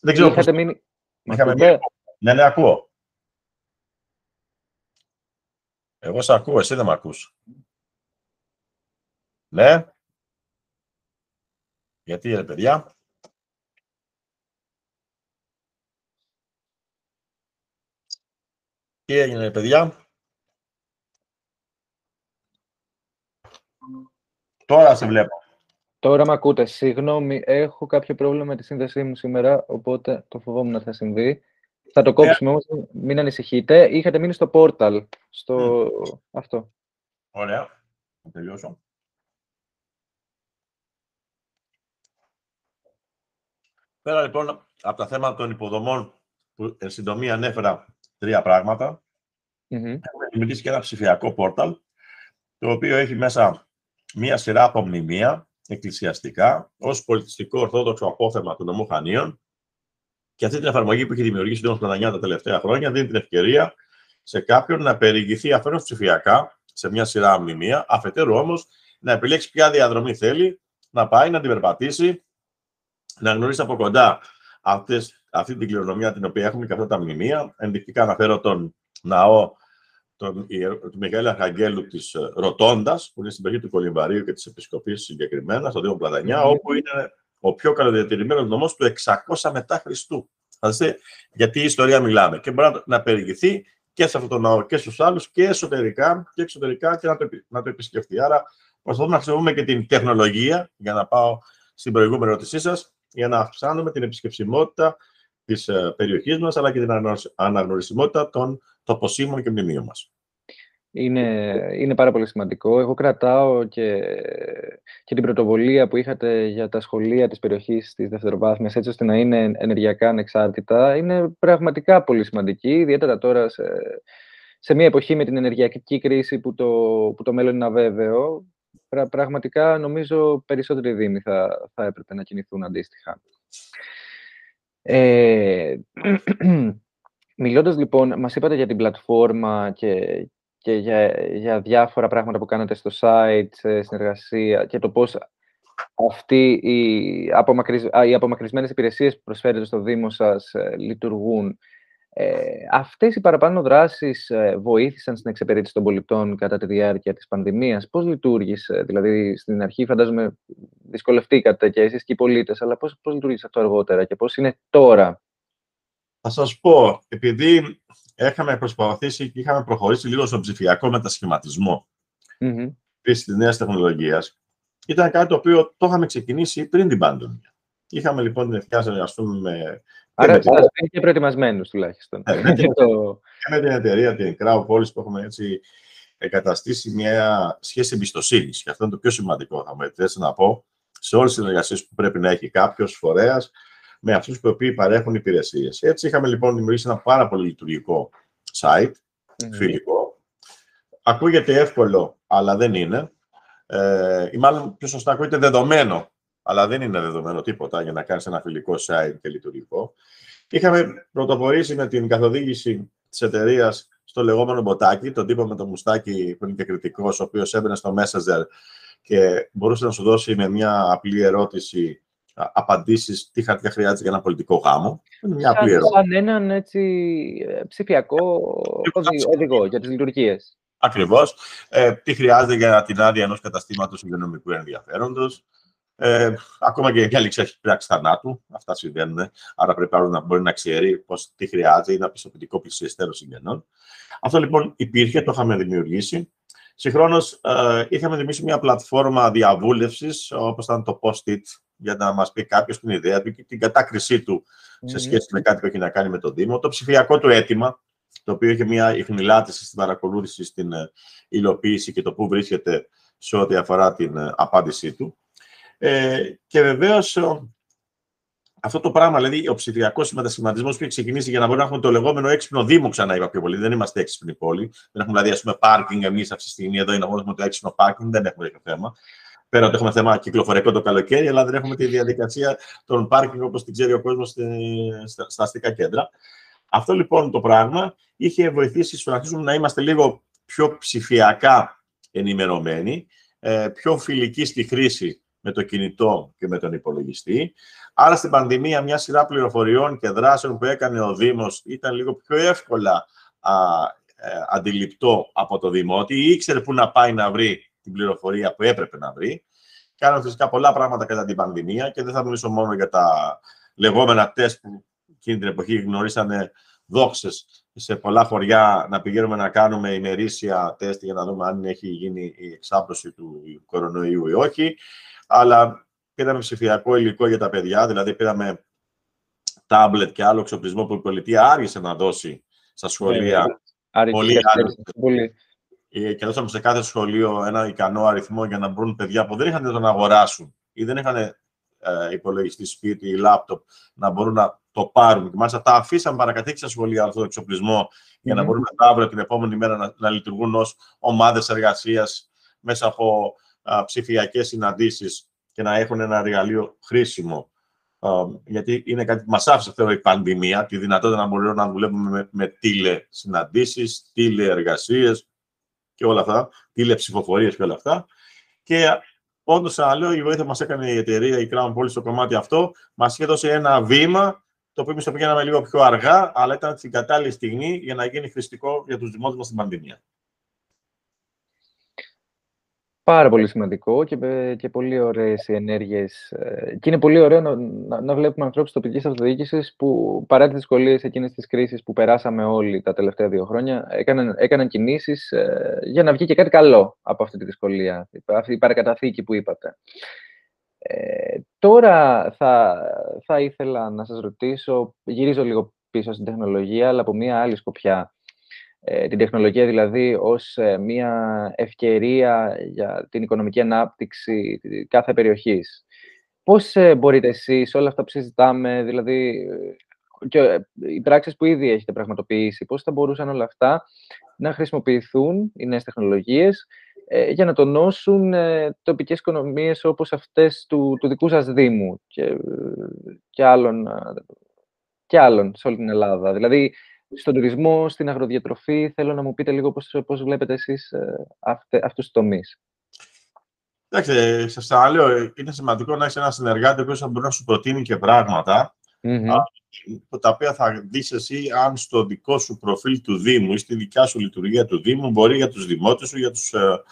δεν ξέρω πώς... Μείνει... Ναι, ναι, ακούω. Εγώ σε ακούω, εσύ δεν με ακούς. Ναι. Γιατί, ρε παιδιά; Τι έγινε, παιδιά; Τώρα σε βλέπω. Τώρα με ακούτε. Συγγνώμη, έχω κάποιο πρόβλημα με τη σύνδεσή μου σήμερα, οπότε το φοβόμουν να θα συμβεί. Θα το κόψουμε ε. όμως μην ανησυχείτε. Είχατε μείνει στο πόρταλ, στο αυτό. Ωραία, θα τελειώσω. Πέρα λοιπόν από τα θέματα των υποδομών που εν συντομία ανέφερα τρία πράγματα, mm-hmm. έχουμε δημιουργήσει και ένα ψηφιακό πόρταλ, το οποίο έχει μέσα μία σειρά από μνημεία εκκλησιαστικά, ως πολιτιστικό ορθόδοξο απόθεμα του νομού Χανίων. Και αυτή την εφαρμογή που έχει δημιουργήσει ο Δήμος Πλατανιά τα τελευταία χρόνια δίνει την ευκαιρία σε κάποιον να περιηγηθεί αφενός ψηφιακά σε μια σειρά μνημεία, αφετέρου όμως να επιλέξει ποια διαδρομή θέλει, να πάει να την περπατήσει, να γνωρίσει από κοντά αυτές, αυτή την κληρονομιά την οποία έχουμε και αυτά τα μνημεία. Ενδεικτικά αναφέρω τον ναό τον, του Μιχαήλ Αρχαγγέλου της ε, Ροτόντας, που είναι στην περιοχή του Κολυμβαρίου και της Επισκοπής συγκεκριμένα, στο Δήμο Πλατανιά, mm. όπου είναι ο πιο καλοδιατηρημένο νομός του 600 μετά Χριστού. Θα δείτε γιατί η ιστορία μιλάμε. Και μπορεί να, να περιηγηθεί και σε αυτό το ναό και στους άλλους και εσωτερικά και εξωτερικά και να το, να το επισκεφτεί. Άρα, προσπαθούμε να χρησιμοποιούμε και την τεχνολογία, για να πάω στην προηγούμενη ερώτησή σας, για να αυξάνουμε την επισκεψιμότητα της ε, περιοχής μας, αλλά και την αναγνωρισιμότητα των τοποσύμων και μνημείων μας. Είναι, είναι πάρα πολύ σημαντικό. Εγώ κρατάω και, και την πρωτοβολία που είχατε για τα σχολεία της περιοχής της δευτεροβάθμιας, έτσι ώστε να είναι ενεργειακά ανεξάρτητα. Είναι πραγματικά πολύ σημαντική, ιδιαίτερα τώρα σε, σε μια εποχή με την ενεργειακή κρίση που το, που το μέλλον είναι αβέβαιο. πραγματικά νομίζω περισσότεροι δήμοι θα, θα έπρεπε να κινηθούν αντίστοιχα. Ε, [clears throat] μιλώντας λοιπόν, μας είπατε για την πλατφόρμα και, και για, για διάφορα πράγματα που κάνετε στο site, σε συνεργασία και το πώς αυτοί οι, απομακρυσ... οι απομακρυσμένες υπηρεσίες που προσφέρετε στο Δήμο σας ε, λειτουργούν. Ε, αυτές οι παραπάνω δράσεις ε, βοήθησαν στην εξυπηρέτηση των πολιτών κατά τη διάρκεια της πανδημίας; Πώς λειτουργήσε, δηλαδή στην αρχή φαντάζομαι δυσκολευτήκατε και εσείς και οι πολίτες, αλλά πώς, πώς λειτουργήσε αυτό αργότερα και πώς είναι τώρα; Θα σας πω, επειδή είχαμε προσπαθήσει και είχαμε προχωρήσει λίγο στον ψηφιακό μετασχηματισμό mm-hmm. της νέας τεχνολογίας, ήταν κάτι το οποίο το είχαμε ξεκινήσει πριν την πανδημία. Είχαμε λοιπόν την ευκαιρία να συνεργαστούμε με Άρα σας είναι και προετοιμασμένους τουλάχιστον. Ναι, με, την, [laughs] το... με την εταιρεία, την Crowd που έχουμε έτσι εγκαταστήσει μια σχέση εμπιστοσύνης. Και αυτό είναι το πιο σημαντικό, θα μου επιτρέψετε να πω, σε όλες τις συνεργασίες που πρέπει να έχει κάποιος φορέας με αυτούς που παρέχουν υπηρεσίες. Έτσι, είχαμε λοιπόν δημιουργήσει ένα πάρα πολύ λειτουργικό site, φιλικό. Ακούγεται εύκολο, αλλά δεν είναι. Ε, ή μάλλον πιο σωστά ακούγεται δεδομένο αλλά δεν είναι δεδομένο τίποτα για να κάνεις ένα φιλικό site και λειτουργικό. Είχαμε πρωτοπορήσει με την καθοδήγηση της εταιρείας στο λεγόμενο μποτάκι, τον τύπο με το μουστάκι που είναι και κριτικός, ο οποίος έμπαινε στο Messenger και μπορούσε να σου δώσει με μια απλή ερώτηση απαντήσει τι χαρτιά χρειάζεται για ένα πολιτικό γάμο. Είναι μια απλή ερώτηση. Σαν έναν έτσι, ε, ψηφιακό οδηγό για τι λειτουργίε. Ακριβώ. Ε, τι χρειάζεται για την άδεια ενό καταστήματο υγειονομικού ενδιαφέροντο. Ε, ακόμα και για λήξη έχει πράξη θανάτου. Αυτά συμβαίνουν. Άρα πρέπει να μπορεί να ξέρει πώς, τι χρειάζεται ή ένα πιστοποιητικό πλησιαστέρο συγγενών. Αυτό λοιπόν υπήρχε, το είχαμε δημιουργήσει. Συγχρόνω, ε, είχαμε δημιουργήσει μια πλατφόρμα διαβούλευση, όπω ήταν το Post-it, για να μας πει κάποιος την ιδέα του και την κατάκρισή του σε σχέση με κάτι που έχει να κάνει με τον Δήμο. Το ψηφιακό του αίτημα, το οποίο είχε μια ιχνηλάτηση στην παρακολούθηση, στην ε, υλοποίηση και το πού βρίσκεται σε ό,τι αφορά την ε, απάντησή του. Ε, και βεβαίως αυτό το πράγμα, δηλαδή ο ψηφιακός μετασχηματισμός που έχει ξεκινήσει για να μπορούμε να έχουμε το λεγόμενο έξυπνο Δήμο, ξανά είπα πιο πολύ. Δεν είμαστε έξυπνοι πόλη. Δεν έχουμε δηλαδή, ας πούμε, πάρκινγκ εμείς αυτή τη στιγμή εδώ, είναι μόνο το έξυπνο πάρκινγκ, δεν έχουμε τέτοιο θέμα. Πέρα ότι έχουμε θέμα κυκλοφορικό το καλοκαίρι, αλλά δεν έχουμε τη διαδικασία των πάρκινγκ όπως την ξέρει ο κόσμος στα αστικά κέντρα. Αυτό λοιπόν το πράγμα είχε βοηθήσει στο να αρχίσουμε να είμαστε λίγο πιο ψηφιακά ενημερωμένοι, ε, πιο φιλικοί στη χρήση με το κινητό και με τον υπολογιστή. Άρα στην πανδημία μια σειρά πληροφοριών και δράσεων που έκανε ο Δήμος ήταν λίγο πιο εύκολα α, ε, αντιληπτό από το Δημότη ή ήξερε πού να πάει να βρει την πληροφορία που έπρεπε να βρει. Κάναμε φυσικά πολλά πράγματα κατά την πανδημία και δεν θα μιλήσω μόνο για τα λεγόμενα τεστ που εκείνη την εποχή γνωρίσανε δόξες σε πολλά χωριά να πηγαίνουμε να κάνουμε ημερήσια τεστ για να δούμε αν έχει γίνει η εξάπλωση του κορονοϊού ή όχι αλλά πήραμε ψηφιακό υλικό για τα παιδιά, δηλαδή πήραμε τάμπλετ και άλλο εξοπλισμό που η πολιτεία άργησε να δώσει στα σχολεία. Ναι, πολύ πολύ. Ε, και δώσαμε σε κάθε σχολείο ένα ικανό αριθμό για να μπουν παιδιά που δεν είχαν να αγοράσουν ή δεν είχαν ε, ε, υπολογιστή σπίτι ή λάπτοπ να μπορούν να το πάρουν. Και μάλιστα τα αφήσαν παρακατοίκη στα σχολεία αυτό το εξοπλισμό για να μπορούν μετά αύριο την επόμενη μέρα να, να λειτουργούν ως ομάδες εργασίας μέσα από ψηφιακές συναντήσεις και να έχουν ένα εργαλείο χρήσιμο. γιατί είναι κάτι που μας άφησε θέλω, η πανδημία, τη δυνατότητα να μπορούμε να δουλεύουμε με, με τηλεσυναντήσεις, τηλεεργασίες και όλα αυτά, τηλεψηφοφορίες και όλα αυτά. Και όντως, λέω, η βοήθεια μας έκανε η εταιρεία, η Crown Police, στο κομμάτι αυτό, μας είχε δώσει ένα βήμα το οποίο εμείς το πήγαμε λίγο πιο αργά, αλλά ήταν στην κατάλληλη στιγμή για να γίνει χρηστικό για τους δημότε μας στην πανδημία. Πάρα πολύ σημαντικό και, και πολύ ωραίες οι ενέργειες. Ε, και είναι πολύ ωραίο να, να, να βλέπουμε ανθρώπους τοπικής αυτοδιοίκησης που παρά τις δυσκολίες εκείνης της κρίσης που περάσαμε όλοι τα τελευταία δύο χρόνια, έκαναν, έκαναν κινήσεις ε, για να βγει και κάτι καλό από αυτή τη δυσκολία. Αυτή η παρακαταθήκη που είπατε. Ε, τώρα θα, θα ήθελα να σας ρωτήσω, γυρίζω λίγο πίσω στην τεχνολογία, αλλά από μια άλλη σκοπιά. Ε, την τεχνολογία δηλαδή ως ε, μια ευκαιρία για την οικονομική ανάπτυξη κάθε περιοχής. Πώς ε, μπορείτε εσείς όλα αυτά που συζητάμε, δηλαδή και οι πράξεις που ήδη έχετε πραγματοποιήσει, πώς θα μπορούσαν όλα αυτά να χρησιμοποιηθούν οι νέες τεχνολογίες για να τονώσουν τοπικές οικονομίες όπως αυτές του, του δικού σας Δήμου και, και, άλλων, και άλλων σε όλη την Ελλάδα. Δηλαδή, στον τουρισμό, στην αγροδιατροφή. Θέλω να μου πείτε λίγο πώς, πώς βλέπετε εσείς ε, αυτε, αυτούς τους τομείς. Εντάξει, σα λέω, είναι σημαντικό να έχεις ένα συνεργάτη ο θα μπορεί να σου προτείνει και πράγματα mm-hmm. τα οποία θα δεις εσύ αν στο δικό σου προφίλ του Δήμου ή στη δικιά σου λειτουργία του Δήμου μπορεί για τους δημότες σου, για τους ε,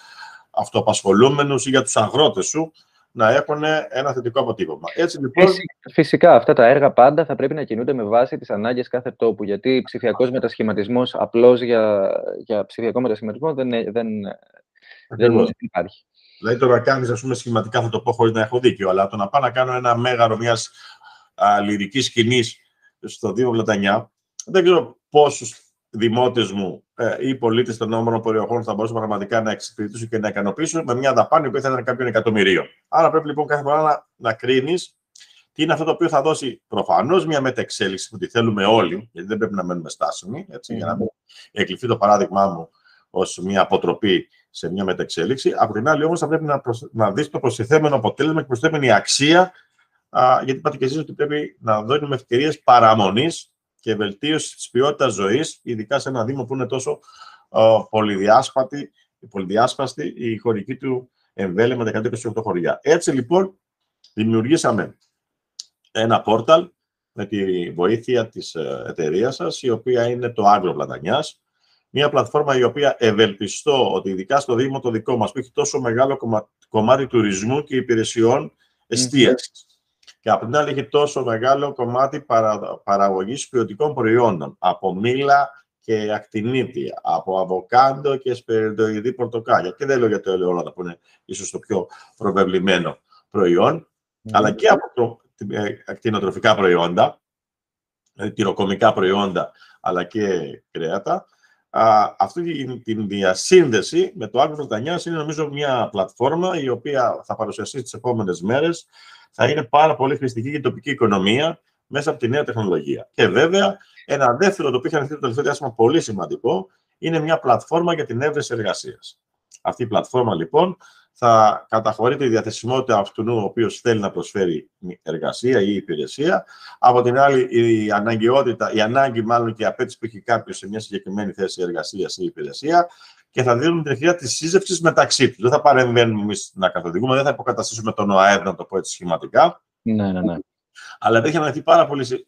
αυτοαπασχολούμενους ή για τους αγρότες σου να έχουν ένα θετικό αποτύπωμα. Έτσι, λοιπόν... Φυσικά, αυτά τα έργα πάντα θα πρέπει να κινούνται με βάση τις ανάγκες κάθε τόπου. Γιατί ψηφιακός μετασχηματισμός απλώς για, για ψηφιακό μετασχηματισμό δεν, δεν, δεν υπάρχει. Δηλαδή, το να κάνεις, ας πούμε, σχηματικά θα το πω χωρίς να έχω δίκιο, αλλά το να πάω να κάνω ένα μέγαρο μιας λυρικής σκηνής στο Δήμο Βλατανιά, δεν ξέρω πόσους δημότες μου ε, ή πολίτες των όμορων περιοχών θα μπορούσαν πραγματικά να εξυπηρετήσουν και να ικανοποιήσουν με μια δαπάνη που θα ήταν κάποιον εκατομμυρίων. Άρα πρέπει λοιπόν κάθε φορά να, να κρίνεις τι είναι αυτό το οποίο θα δώσει προφανώς μια μετεξέλιξη που τη θέλουμε όλοι, γιατί δεν πρέπει να μένουμε στάσιμοι, έτσι, mm. για να μην εκλειφθεί το παράδειγμά μου ως μια αποτροπή σε μια μετεξέλιξη. Από την άλλη, όμως, θα πρέπει να, προσ... να δεις το προστιθέμενο αποτέλεσμα και προστιθέμενη αξία, α, γιατί είπατε και εσείς ότι πρέπει να δίνουμε ευκαιρίες παραμονής και βελτίωση της ποιότητας ζωής, ειδικά σε ένα Δήμο που είναι τόσο uh, πολυδιάσπατη, πολυδιάσπαστη η χωρική του εμβέλεια με 128 χωριά. Έτσι λοιπόν δημιουργήσαμε ένα πόρταλ με τη βοήθεια της ε, εταιρείας σας, η οποία είναι το Άγρο Πλατανιάς, μια πλατφόρμα η οποία ευελπιστώ ότι ειδικά στο Δήμο το δικό μας, που έχει τόσο μεγάλο κομμάτι τουρισμού και υπηρεσιών εστίασης. Και από την άλλη έχει τόσο μεγάλο κομμάτι παρα, παραγωγής ποιοτικών προϊόντων, από μήλα και ακτινίδια, από αβοκάντο και σπεριδοειδή πορτοκάλια. Και δεν λέω για το ελαιόλαδο που είναι ίσως το πιο προβεβλημένο προϊόν, αλλά και από το, ε, ακτινοτροφικά προϊόντα, ε, τυροκομικά προϊόντα, αλλά και κρέατα. Α, αυτή την διασύνδεση με το Άγριο Βρετανιάς είναι νομίζω μια πλατφόρμα η οποία θα παρουσιαστεί τις επόμενες μέρες θα είναι πάρα πολύ χρηστική για την τοπική οικονομία μέσα από τη νέα τεχνολογία. Και βέβαια, ένα δεύτερο το οποίο έχει ανοιχτεί το τελευταίο διάστημα πολύ σημαντικό είναι μια πλατφόρμα για την έβρεση εργασίας. Αυτή η πλατφόρμα λοιπόν θα καταχωρεί τη διαθεσιμότητα αυτού ο οποίος θέλει να προσφέρει εργασία ή υπηρεσία. Από την άλλη, η αναγκαιότητα, η ανάγκη μάλλον και η απέτηση που έχει κάποιος σε μια συγκεκριμένη θέση εργασίας ή υπηρεσία και θα δίνουν την ευκαιρία της σύζευξη μεταξύ τους. Δεν θα παρεμβαίνουμε εμείς να καθοδηγούμε, δεν θα υποκαταστήσουμε τον ΟΑΕΔ, να το πω έτσι σχηματικά. Ναι, ναι, ναι. Αλλά έχει αναδειχθεί πάρα πολύ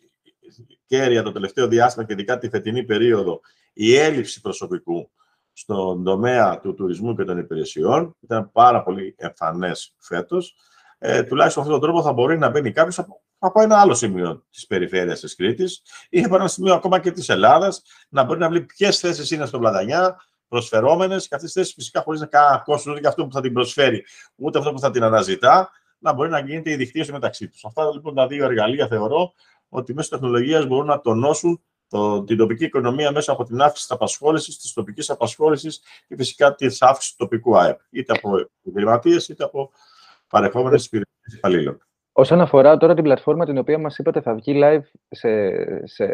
κέρια το τελευταίο διάστημα και ειδικά τη φετινή περίοδο η έλλειψη προσωπικού στον τομέα του τουρισμού και των υπηρεσιών. Ήταν πάρα πολύ εμφανές φέτος. Ε, τουλάχιστον με αυτόν τον τρόπο θα μπορεί να μπαίνει κάποιος από, από ένα άλλο σημείο της περιφέρειας της Κρήτης ή από ένα σημείο ακόμα και της Ελλάδας να μπορεί να βρει ποιες θέσεις είναι στον Πλατανιά, προσφερόμενες και αυτές τις θέσεις φυσικά χωρίς να κάνει κόστο ούτε και αυτό που θα την προσφέρει, ούτε αυτό που θα την αναζητά, να μπορεί να γίνεται η δικτύωση μεταξύ τους. Αυτά λοιπόν τα δύο εργαλεία θεωρώ ότι μέσω τεχνολογίας μπορούν να τονώσουν το, την τοπική οικονομία μέσα από την αύξηση της απασχόλησης, της τοπικής απασχόλησης και φυσικά της αύξησης του τοπικού ΑΕΠ, είτε από επιχειρηματίες είτε από παρεχόμενες υπηρεσίες υπαλλήλων. Όσον αφορά τώρα την πλατφόρμα την οποία μας είπατε θα βγει live σε, σε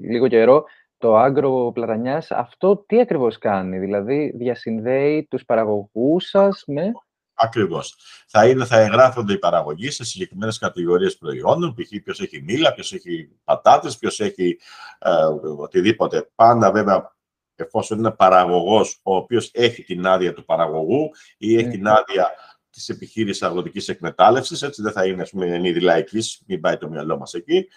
λίγο καιρό, το Άγκρο Πλατανιάς, αυτό τι ακριβώς κάνει, δηλαδή διασυνδέει τους παραγωγούς σας με... Ακριβώς. Θα, είναι, θα εγγράφονται οι παραγωγοί σε συγκεκριμένες κατηγορίες προϊόντων, π.χ. ποιος έχει μήλα, ποιος έχει πατάτες, ποιος έχει ε, οτιδήποτε. Πάντα βέβαια εφόσον είναι παραγωγός ο οποίος έχει την άδεια του παραγωγού ή έχει την άδεια της επιχείρησης αγροτικής εκμετάλλευσης. Έτσι δεν θα είναι, ας πούμε, ενίδη λαϊκής, μην πάει το μυαλό μας εκεί.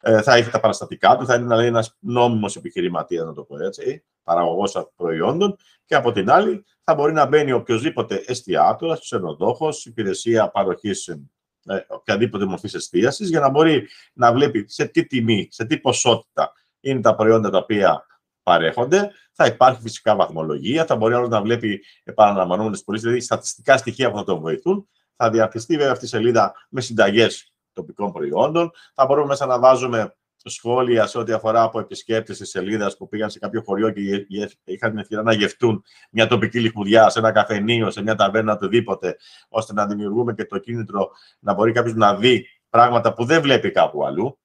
Ε, θα έχει τα παραστατικά του, θα είναι δηλαδή, ένας νόμιμος επιχειρηματίας, να το πω έτσι, παραγωγός προϊόντων. Και από την άλλη, θα μπορεί να μπαίνει οποιοδήποτε εστιατόρας, ξενοδόχος, υπηρεσία παροχής ε, οποιαδήποτε μορφής εστίασης, για να μπορεί να βλέπει σε τι τιμή, σε τι ποσότητα είναι τα προϊόντα τα οποία παρέχονται. Θα υπάρχει φυσικά βαθμολογία, θα μπορεί άλλος να βλέπει επαναλαμβανόμενες πωλήσει, δηλαδή στατιστικά στοιχεία που θα τον βοηθούν. Θα διαρτιστεί βέβαια αυτή η σελίδα με συνταγές τοπικών προϊόντων. Θα μπορούμε μέσα να βάζουμε σχόλια σε ό,τι αφορά από επισκέπτες της σελίδας που πήγαν σε κάποιο χωριό και είχαν την ευκαιρία να γευτούν μια τοπική λιχουδιά σε ένα καφενείο, σε μια ταβέρνα, οτιδήποτε, ώστε να δημιουργούμε και το κίνητρο να μπορεί κάποιος να δει πράγματα που δεν βλέπει κάπου αλλού.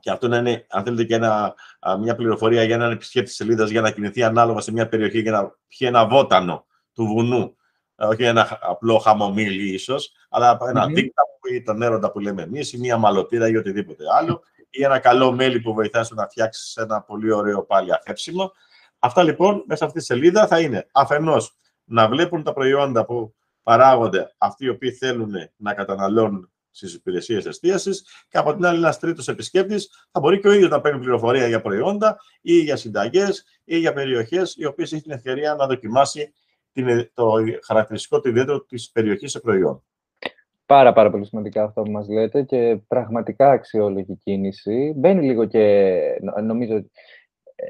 Και αυτό να είναι, αν θέλετε, και ένα, μια πληροφορία για έναν επισκέπτη σελίδας για να κινηθεί ανάλογα σε μια περιοχή για να πιει ένα βότανο του βουνού. Ε, όχι ένα απλό χαμομήλι, ίσως, αλλά ένα mm-hmm. Ή τον έρωτα που λέμε εμείς, ή μια μαλωτήρα ή οτιδήποτε άλλο, ή ένα καλό μέλι που βοηθάει στο να φτιάξεις ένα πολύ ωραίο πάλι αφέψιμο. Αυτά λοιπόν μέσα αυτή τη σελίδα θα είναι αφενός να βλέπουν τα προϊόντα που παράγονται αυτοί οι οποίοι θέλουν να καταναλώνουν στις υπηρεσίες εστίασης και από την άλλη, ένας τρίτος επισκέπτης θα μπορεί και ο ίδιος να παίρνει πληροφορία για προϊόντα ή για συνταγές ή για περιοχές οι οποίες έχει την ευκαιρία να δοκιμάσει το χαρακτηριστικό του ιδιαίτερο της περιοχής σε προϊόν. Πάρα πάρα πολύ σημαντικά αυτό που μας λέτε και πραγματικά αξιόλογη κίνηση. Μπαίνει λίγο και νομίζω ε,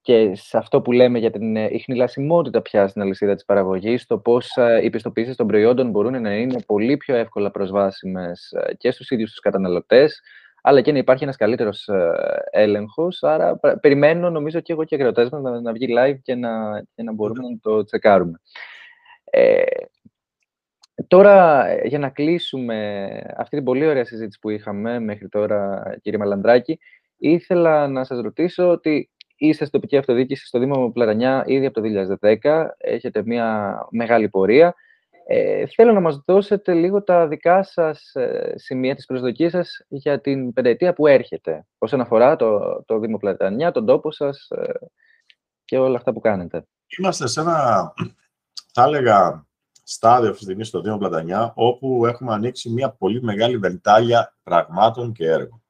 και σε αυτό που λέμε για την ιχνηλασιμότητα πια στην αλυσίδα της παραγωγής, το πώς ε, οι πιστοποίησεις των προϊόντων μπορούν να είναι πολύ πιο εύκολα προσβάσιμες ε, και στους ίδιους τους καταναλωτές, αλλά και να υπάρχει ένας καλύτερος ε, έλεγχος. Άρα περιμένω, νομίζω και εγώ και οι αγροτές μας, να, να βγει live και να, και να μπορούμε να το τσεκάρουμε. Ε, τώρα, για να κλείσουμε αυτή την πολύ ωραία συζήτηση που είχαμε μέχρι τώρα, κύριε Μαλανδράκη, ήθελα να σας ρωτήσω ότι Είστε στην τοπική αυτοδιοίκηση στο Δήμο Πλαρανιά ήδη από το 2010. Έχετε μια μεγάλη πορεία. Ε, θέλω να μας δώσετε λίγο τα δικά σας ε, σημεία της προσδοκίας σας για την πενταετία που έρχεται, όσον αφορά το, το Δήμο Πλατανιά, τον τόπο σας ε, και όλα αυτά που κάνετε. Είμαστε σε ένα, θα έλεγα, στάδιο αυτή τη στιγμή στο Δήμο Πλατανιά, όπου έχουμε ανοίξει μια πολύ μεγάλη βεντάλια πραγμάτων και έργων.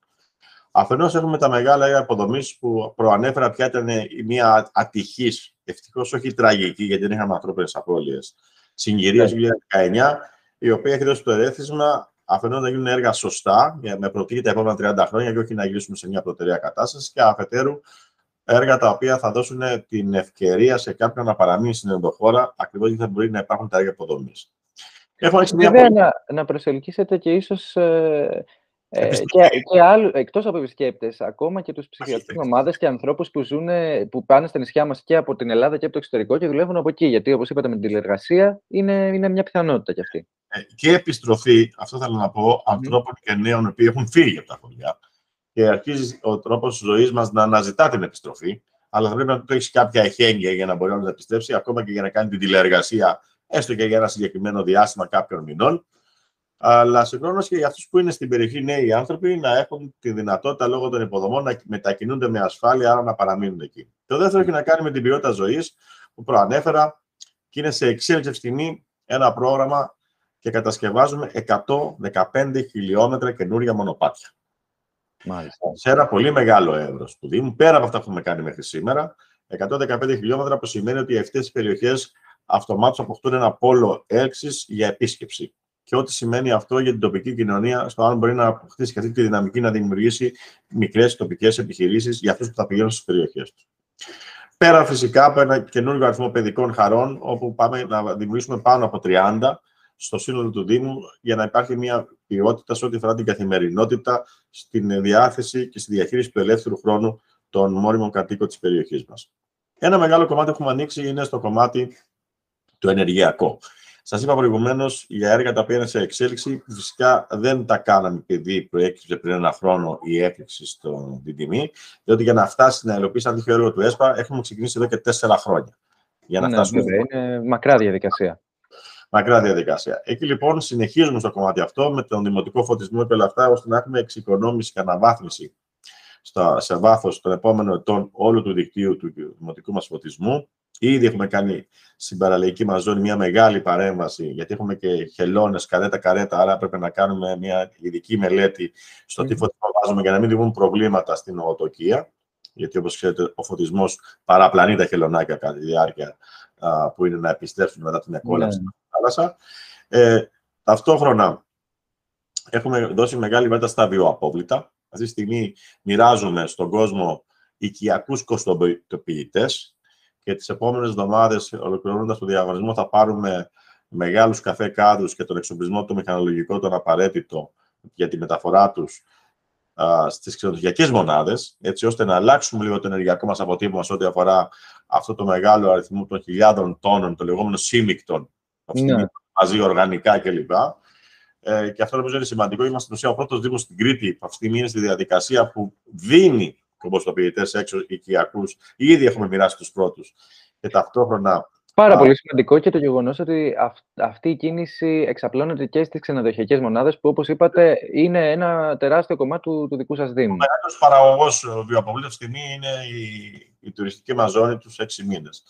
Αφενός έχουμε τα μεγάλα έργα αποδομή που προανέφερα πια ήταν μια ατυχής, ευτυχώς όχι τραγική, γιατί δεν είχαμε ανθρώπινες απώλειες. Συγκυρία του 2019, η οποία έχει δώσει το ερέθισμα αφενός να γίνουν έργα σωστά, με προοπτική τα επόμενα 30 χρόνια και όχι να γυρίσουμε σε μια προτεραία κατάσταση, και αφετέρου έργα τα οποία θα δώσουν την ευκαιρία σε κάποιον να παραμείνει στην ενδοχώρα, ακριβώς γιατί θα μπορεί να υπάρχουν τα έργα αποδομή. Βέβαια, να, να προσελκύσετε και ίσως ε, ε, και, και άλλου, εκτός από επισκέπτες, ακόμα και τους ψυχιατρικές ομάδες και ανθρώπους που, ζουν, που πάνε στα νησιά μας και από την Ελλάδα και από το εξωτερικό και δουλεύουν από εκεί. Γιατί, όπως είπατε, με την τηλεργασία είναι, είναι μια πιθανότητα κι αυτή. Ε, και επιστροφή, αυτό θέλω να πω, ανθρώπων και νέων που έχουν φύγει από τα χωριά και αρχίζει ο τρόπος ζωής μας να αναζητά την επιστροφή, αλλά θα πρέπει να το έχει κάποια εχέγγυα για να μπορεί να επιστρέψει, ακόμα και για να κάνει την τηλεεργασία, έστω και για ένα συγκεκριμένο διάστημα κάποιων μηνών αλλά συγχρόνω και για αυτούς που είναι στην περιοχή νέοι άνθρωποι να έχουν τη δυνατότητα λόγω των υποδομών να μετακινούνται με ασφάλεια, άρα να παραμείνουν εκεί. Το δεύτερο έχει να κάνει με την ποιότητα ζωής που προανέφερα και είναι σε εξέλιξη στιγμή ένα πρόγραμμα και κατασκευάζουμε 115 χιλιόμετρα καινούργια μονοπάτια. Μάλιστα. Σε ένα πολύ μεγάλο εύρο του Δήμου, πέρα από αυτά που έχουμε κάνει μέχρι σήμερα, 115 χιλιόμετρα που σημαίνει ότι αυτέ οι περιοχές αυτομάτως αποκτούν ένα πόλο έλξης για επίσκεψη και ό,τι σημαίνει αυτό για την τοπική κοινωνία, στο αν μπορεί να αποκτήσει και αυτή τη δυναμική να δημιουργήσει μικρές τοπικές επιχειρήσεις για αυτούς που θα πηγαίνουν στις περιοχές τους. Πέρα φυσικά από ένα καινούργιο αριθμό παιδικών χαρών, όπου πάμε να δημιουργήσουμε πάνω από 30 στο σύνολο του Δήμου, για να υπάρχει μια ποιότητα σε ό,τι αφορά την καθημερινότητα, στην διάθεση και στη διαχείριση του ελεύθερου χρόνου των μόνιμων κατοίκων της περιοχής μας. Ένα μεγάλο κομμάτι που έχουμε ανοίξει είναι στο κομμάτι το ενεργειακό. Σας είπα προηγουμένως για έργα τα οποία είναι σε εξέλιξη, που φυσικά δεν τα κάναμε επειδή προέκυψε πριν ένα χρόνο η έκρηξη στην τιμή, διότι για να φτάσει να υλοποιήσει ένα τέτοιο έργο του ΕΣΠΑ έχουμε ξεκινήσει εδώ και τέσσερα χρόνια. Για να ναι, φτάσουμε. είναι μακρά διαδικασία. Μακρά διαδικασία. Εκεί λοιπόν συνεχίζουμε στο κομμάτι αυτό με τον δημοτικό φωτισμό και όλα αυτά, ώστε να έχουμε εξοικονόμηση και αναβάθμιση στα, σε βάθος των επόμενων ετών όλου του δικτύου του δημοτικού μας φωτισμού. Ήδη έχουμε κάνει στην παραλαϊκή μας ζώνη μια μεγάλη παρέμβαση, γιατί έχουμε και χελώνες, καρέτα-καρέτα, άρα πρέπει να κάνουμε μια ειδική μελέτη στο mm. τι φωτισμό βάζουμε για να μην δημιουργούν προβλήματα στην οτοκία. Γιατί, όπως ξέρετε, ο φωτισμός παραπλανεί τα χελωνάκια κατά τη διάρκεια α, που είναι να επιστρέψουν μετά την εκόλαψη mm. Θάλασσα. Ε, ταυτόχρονα, έχουμε δώσει μεγάλη βέτα στα βιοαπόβλητα. Αυτή τη στιγμή μοιράζουμε στον κόσμο οικιακούς κοστοποιητές και τις επόμενες εβδομάδες, ολοκληρώνοντας το διαγωνισμό, θα πάρουμε μεγάλους καφέ κάδους και τον εξοπλισμό το μηχανολογικό, τον απαραίτητο για τη μεταφορά τους α, στις ξενοδοχειακές μονάδες, έτσι ώστε να αλλάξουμε λίγο το ενεργειακό μας αποτύπωμα σε ό,τι αφορά αυτό το μεγάλο αριθμό των χιλιάδων τόνων, το λεγόμενο σύμικτον, ναι. μαζί οργανικά κλπ. Ε, και αυτό νομίζω είναι σημαντικό. Είμαστε στην ουσία ο πρώτος Δήμος στην Κρήτη που αυτή τη στιγμή είναι στη διαδικασία που δίνει κομποστοποιητές έξω οικιακούς. Ήδη έχουμε μοιράσει τους πρώτους. Και ταυτόχρονα. Πάρα πολύ σημαντικό και το γεγονός ότι αυτή η κίνηση εξαπλώνεται και στις ξενοδοχειακές μονάδες, που όπως είπατε είναι ένα τεράστιο κομμάτι του, του δικού σας Δήμου. Ο μεγάλο παραγωγός βιοαπολύτου αυτή τη στιγμή είναι η, η τουριστική μας ζώνη τους έξι μήνες.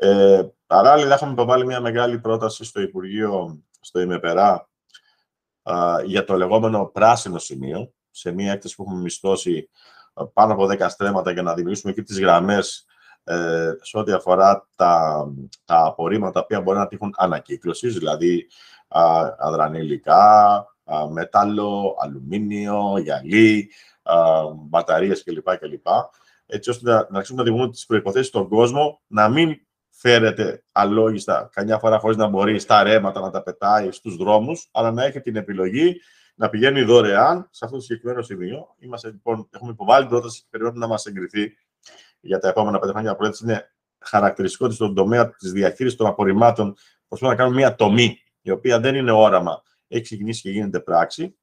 Ε, παράλληλα, έχουμε υποβάλει μια μεγάλη πρόταση στο Υπουργείο, στο ΙΜΕΠΕΡΑ, για το λεγόμενο πράσινο σημείο, σε μια έκθεση που έχουμε μισθώσει πάνω από 10 στρέμματα για να δημιουργήσουμε εκεί τις γραμμές ε, σε ό,τι αφορά τα, τα απορρίμματα που μπορεί να τύχουν ανακύκλωσης, δηλαδή α, αδρανή υλικά, μέταλλο, αλουμίνιο, γυαλί, α, μπαταρίες κλπ. κλπ. Έτσι ώστε να, να αρχίσουμε να δημιουργούμε τις προϋποθέσεις στον κόσμο να μην φέρεται αλόγιστα καμιά φορά χωρίς να μπορεί στα ρέματα να τα πετάει στους δρόμους, αλλά να έχει την επιλογή να πηγαίνει δωρεάν σε αυτό το συγκεκριμένο σημείο. Είμαστε, λοιπόν, έχουμε υποβάλει την πρόταση και περιμένουμε να μας εγκριθεί για τα επόμενα πέντε χρόνια. Πρόταση είναι χαρακτηριστικό ότι στον τομέα της διαχείρισης των απορριμμάτων προσπαθούμε να κάνουμε μια τομή, η οποία δεν είναι όραμα, έχει ξεκινήσει και γίνεται πράξη.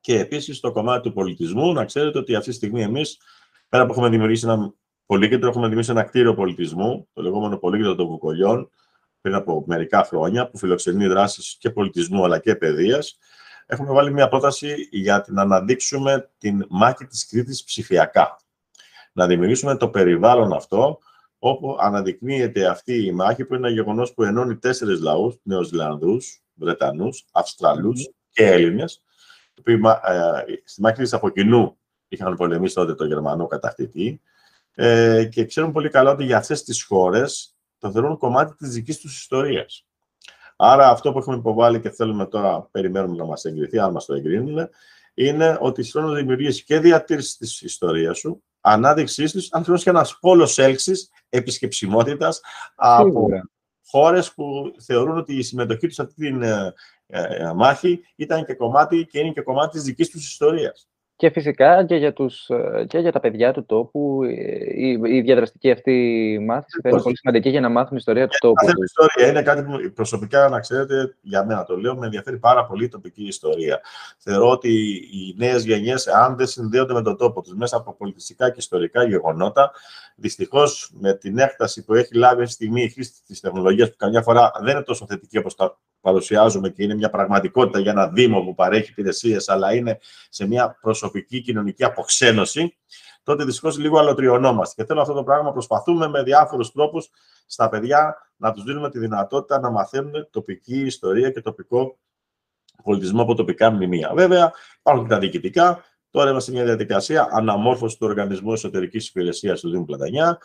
Και επίσης στο κομμάτι του πολιτισμού, να ξέρετε ότι αυτή τη στιγμή εμείς, πέρα που έχουμε δημιουργήσει ένα πολύκεντρο έχουμε δημιουργήσει ένα κτίριο πολιτισμού, το λεγόμενο Πολύκεντρο των Κουκολιών, πριν από μερικά χρόνια, που φιλοξενεί δράσεις και πολιτισμού αλλά και παιδείας. Έχουμε βάλει μια πρόταση για την να αναδείξουμε την μάχη της Κρήτης ψηφιακά. Να δημιουργήσουμε το περιβάλλον αυτό, όπου αναδεικνύεται αυτή η μάχη, που είναι ένα γεγονός που ενώνει τέσσερις λαούς, Νεοζηλανδούς, Βρετανούς, Αυστραλούς και Έλληνες, που ε, στη μάχη της από κοινού είχαν πολεμήσει τότε τον Γερμανό κατακτητή ε, και ξέρουν πολύ καλά ότι για αυτές τις χώρες το θεωρούν κομμάτι της δικής τους ιστορίας. Άρα αυτό που έχουμε υποβάλει και θέλουμε τώρα, περιμένουμε να μας εγκριθεί, αν μας το εγκρίνουν, είναι ότι να δημιουργήσει και διατήρησης της ιστορίας σου, ανάδειξής τη, αν θέλεις και ένας πόλος έλξης επισκεψιμότητας από χώρες που θεωρούν ότι η συμμετοχή τους σε αυτή τη ε, ε, μάχη ήταν και κομμάτι και είναι και κομμάτι της δικής τους ιστορίας. Και φυσικά και για, τους, ε, και για τα παιδιά του τόπου ε, η, η διαδραστική αυτή μάθηση θα είναι πολύ σημαντική για να μάθουν ιστορία του τόπου. Αυτή η ιστορία είναι κάτι που προσωπικά, να ξέρετε, για μένα το λέω, με ενδιαφέρει πάρα πολύ η τοπική ιστορία. Θεωρώ ότι οι νέες γενιές, αν δεν συνδέονται με τον τόπο τους μέσα από πολιτιστικά και ιστορικά γεγονότα, δυστυχώς με την έκταση που έχει λάβει αυτή τη στιγμή η χρήση της τεχνολογίας, που καμιά φορά δεν είναι τόσο θετική όπως τα παρουσιάζουμε και είναι μια πραγματικότητα για ένα Δήμο που παρέχει υπηρεσίες, αλλά είναι σε μια προσωπική κοινωνική αποξένωση, τότε δυστυχώς λίγο αλωτριωνόμαστε. Και θέλω αυτό το πράγμα προσπαθούμε με διάφορους τρόπους στα παιδιά να τους δίνουμε τη δυνατότητα να μαθαίνουν τοπική ιστορία και τοπικό πολιτισμό από τοπικά μνημεία. Βέβαια, υπάρχουν και τα διοικητικά. Τώρα είμαστε σε μια διαδικασία αναμόρφωσης του Οργανισμού Εσωτερικής Υπηρεσίας του Δήμου Πλατανιά.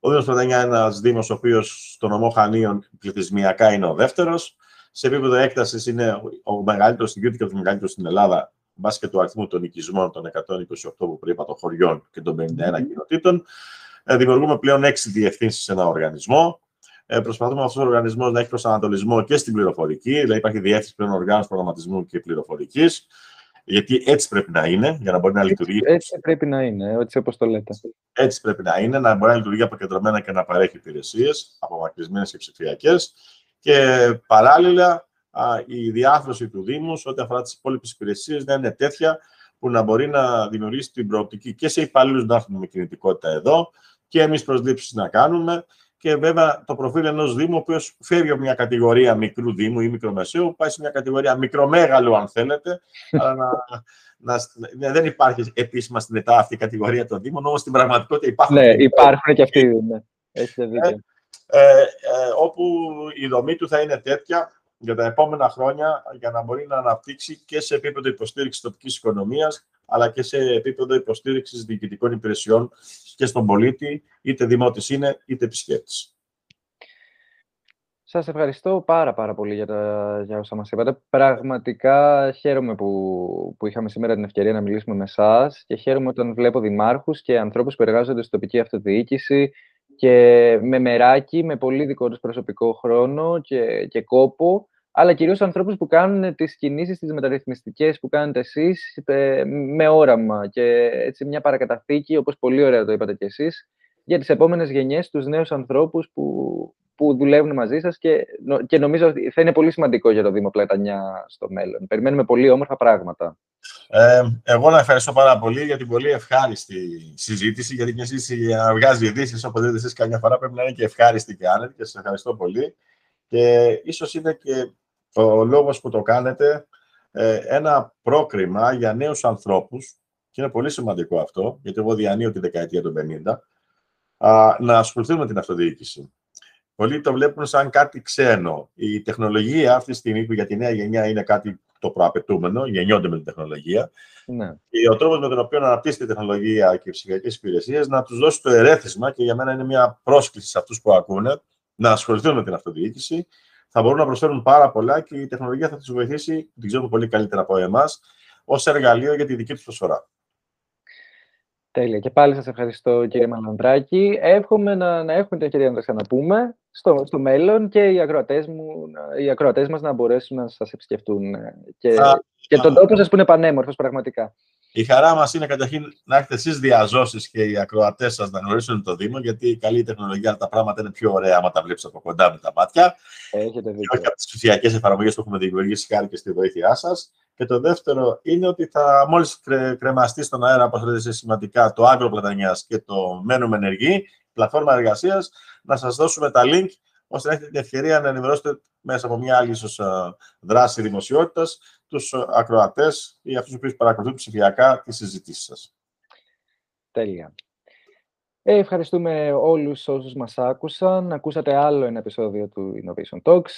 Ο Δήμος Πλατανιά είναι ένας Δήμος, ο οποίος στον νομό Χανίων πληθυσμιακά είναι ο δεύτερος σε επίπεδο έκτασης είναι ο μεγαλύτερος στην Κρήτη και ο μεγαλύτερο στην Ελλάδα, βάσει και του αριθμού των οικισμών των 128 που προείπα των χωριών και των 51 mm. κοινοτήτων. Ε, δημιουργούμε πλέον έξι διευθύνσεις σε ένα οργανισμό. Ε, προσπαθούμε αυτός ο οργανισμός να έχει προσανατολισμό και στην πληροφορική, δηλαδή υπάρχει διεύθυνση πλέον οργάνωση προγραμματισμού και πληροφορικής. Γιατί έτσι πρέπει να είναι, για να μπορεί να λειτουργεί. Έτσι πρέπει να είναι, έτσι όπως το λέτε. Έτσι πρέπει να είναι, να μπορεί να λειτουργεί αποκεντρωμένα και να παρέχει υπηρεσίες, απομακρυσμένες και ψηφιακές Και παράλληλα, η διάθρωση του Δήμου ό,τι αφορά τις υπόλοιπες υπηρεσίες να είναι τέτοια που να μπορεί να δημιουργήσει την προοπτική και σε υπαλλήλους να έρθουν με κινητικότητα εδώ και εμείς προσλήψεις να κάνουμε. Και βέβαια το προφίλ ενός Δήμου, ο οποίος φεύγει από μια κατηγορία μικρού Δήμου ή μικρομεσαίου, πάει σε μια κατηγορία μικρομέγαλου, αν θέλετε, αλλά να, να, δεν υπάρχει επίσημα στην ΕΤΑ αυτή η κατηγορία των Δήμων, όμως στην πραγματικότητα υπάρχουν. Ναι, υπάρχουν και αυτοί. Ναι. Έχετε δίκιο. Ε, ε, ε, όπου η δομή του θα είναι τέτοια για τα επόμενα χρόνια για να μπορεί να αναπτύξει και σε επίπεδο υποστήριξης τοπικής οικονομίας, αλλά και σε επίπεδο υποστήριξης διοικητικών υπηρεσιών και στον πολίτη, είτε δημότης είναι, είτε επισκέπτης. Σας ευχαριστώ πάρα πάρα πολύ για, τα, για όσα μας είπατε. Πραγματικά χαίρομαι που, που είχαμε σήμερα την ευκαιρία να μιλήσουμε με εσά και χαίρομαι όταν βλέπω δημάρχους και ανθρώπους που εργάζονται στην τοπική αυτοδιοίκηση και με μεράκι, με πολύ δικό τους προσωπικό χρόνο και, και κόπο, αλλά κυρίως ανθρώπους που κάνουν τις κινήσεις, τις μεταρρυθμιστικές που κάνετε εσείς ε, με όραμα και έτσι μια παρακαταθήκη, όπως πολύ ωραία το είπατε κι εσείς, για τις επόμενες γενιές, τους νέους ανθρώπους που, που δουλεύουν μαζί σας και, και νομίζω ότι θα είναι πολύ σημαντικό για το Δήμο Πλατανιά στο μέλλον. Περιμένουμε πολύ όμορφα πράγματα. Ε, εγώ να ευχαριστώ πάρα πολύ για την πολύ ευχάριστη συζήτηση, γιατί μια συζήτηση για να βγάζει ειδήσεις, όπω δείτε εσεί καμιά φορά, πρέπει να είναι και ευχάριστη και άνετη και σας ευχαριστώ πολύ. Και ίσως είναι και ο λόγος που το κάνετε ε, ένα πρόκριμα για νέους ανθρώπους, και είναι πολύ σημαντικό αυτό, γιατί εγώ διανύω τη δεκαετία του 50, να ασχοληθούν με την αυτοδιοίκηση. Πολλοί το βλέπουν σαν κάτι ξένο. Η τεχνολογία αυτή τη στιγμή που για τη νέα γενιά είναι κάτι το προαπαιτούμενο, γεννιόνται με την τεχνολογία. Ναι. Και ο τρόπος με τον οποίο αναπτύσσεται η τεχνολογία και οι ψηφιακέ υπηρεσίες να τους δώσει το ερέθισμα και για μένα είναι μια πρόσκληση σε αυτούς που ακούνε να ασχοληθούν με την αυτοδιοίκηση. Θα μπορούν να προσφέρουν πάρα πολλά και η τεχνολογία θα τους βοηθήσει, την ξέρουμε πολύ καλύτερα από εμάς, ως εργαλείο για τη δική τους προσφορά. Τέλεια. Και πάλι σας ευχαριστώ κύριε Μαλανδράκη. Εύχομαι να, να έχουμε την ευκαιρία να τα ξαναπούμε στο, στο μέλλον και οι ακροατές, μου, οι ακροατές μας να μπορέσουν να σας επισκεφτούν ε, και, και τον τόπο σας που είναι πανέμορφος πραγματικά. Η χαρά μας είναι καταρχήν να έχετε εσείς διαζώσεις και οι ακροατές σας να γνωρίσουν το Δήμο, γιατί η καλή τεχνολογία, τα πράγματα είναι πιο ωραία άμα τα βλέπεις από κοντά με τα μάτια. Έχετε δίκιο. Και όχι από τις ψηφιακές εφαρμογές που έχουμε δημιουργήσει χάρη και στη βοήθειά σας. Και το δεύτερο είναι ότι θα μόλις κρεμαστεί στον αέρα, όπως λέτε σημαντικά, το Άγκρο Πλατανιάς και το Μένουμε Ενεργή, πλατφόρμα εργασίας, να σας δώσουμε τα link ώστε να έχετε την ευκαιρία να ενημερώσετε μέσα από μια άλλη ίσως, δράση δημοσιότητας τους ακροατές ή αυτούς που παρακολουθούν ψηφιακά τις συζητήσεις σας. Τέλεια. Ε, ευχαριστούμε όλους όσους μας άκουσαν. Ακούσατε άλλο ένα επεισόδιο του Innovation Talks.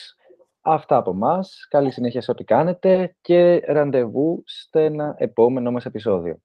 Αυτά από μας. Καλή συνέχεια σε ό,τι κάνετε και ραντεβού σε ένα επόμενο μας επεισόδιο.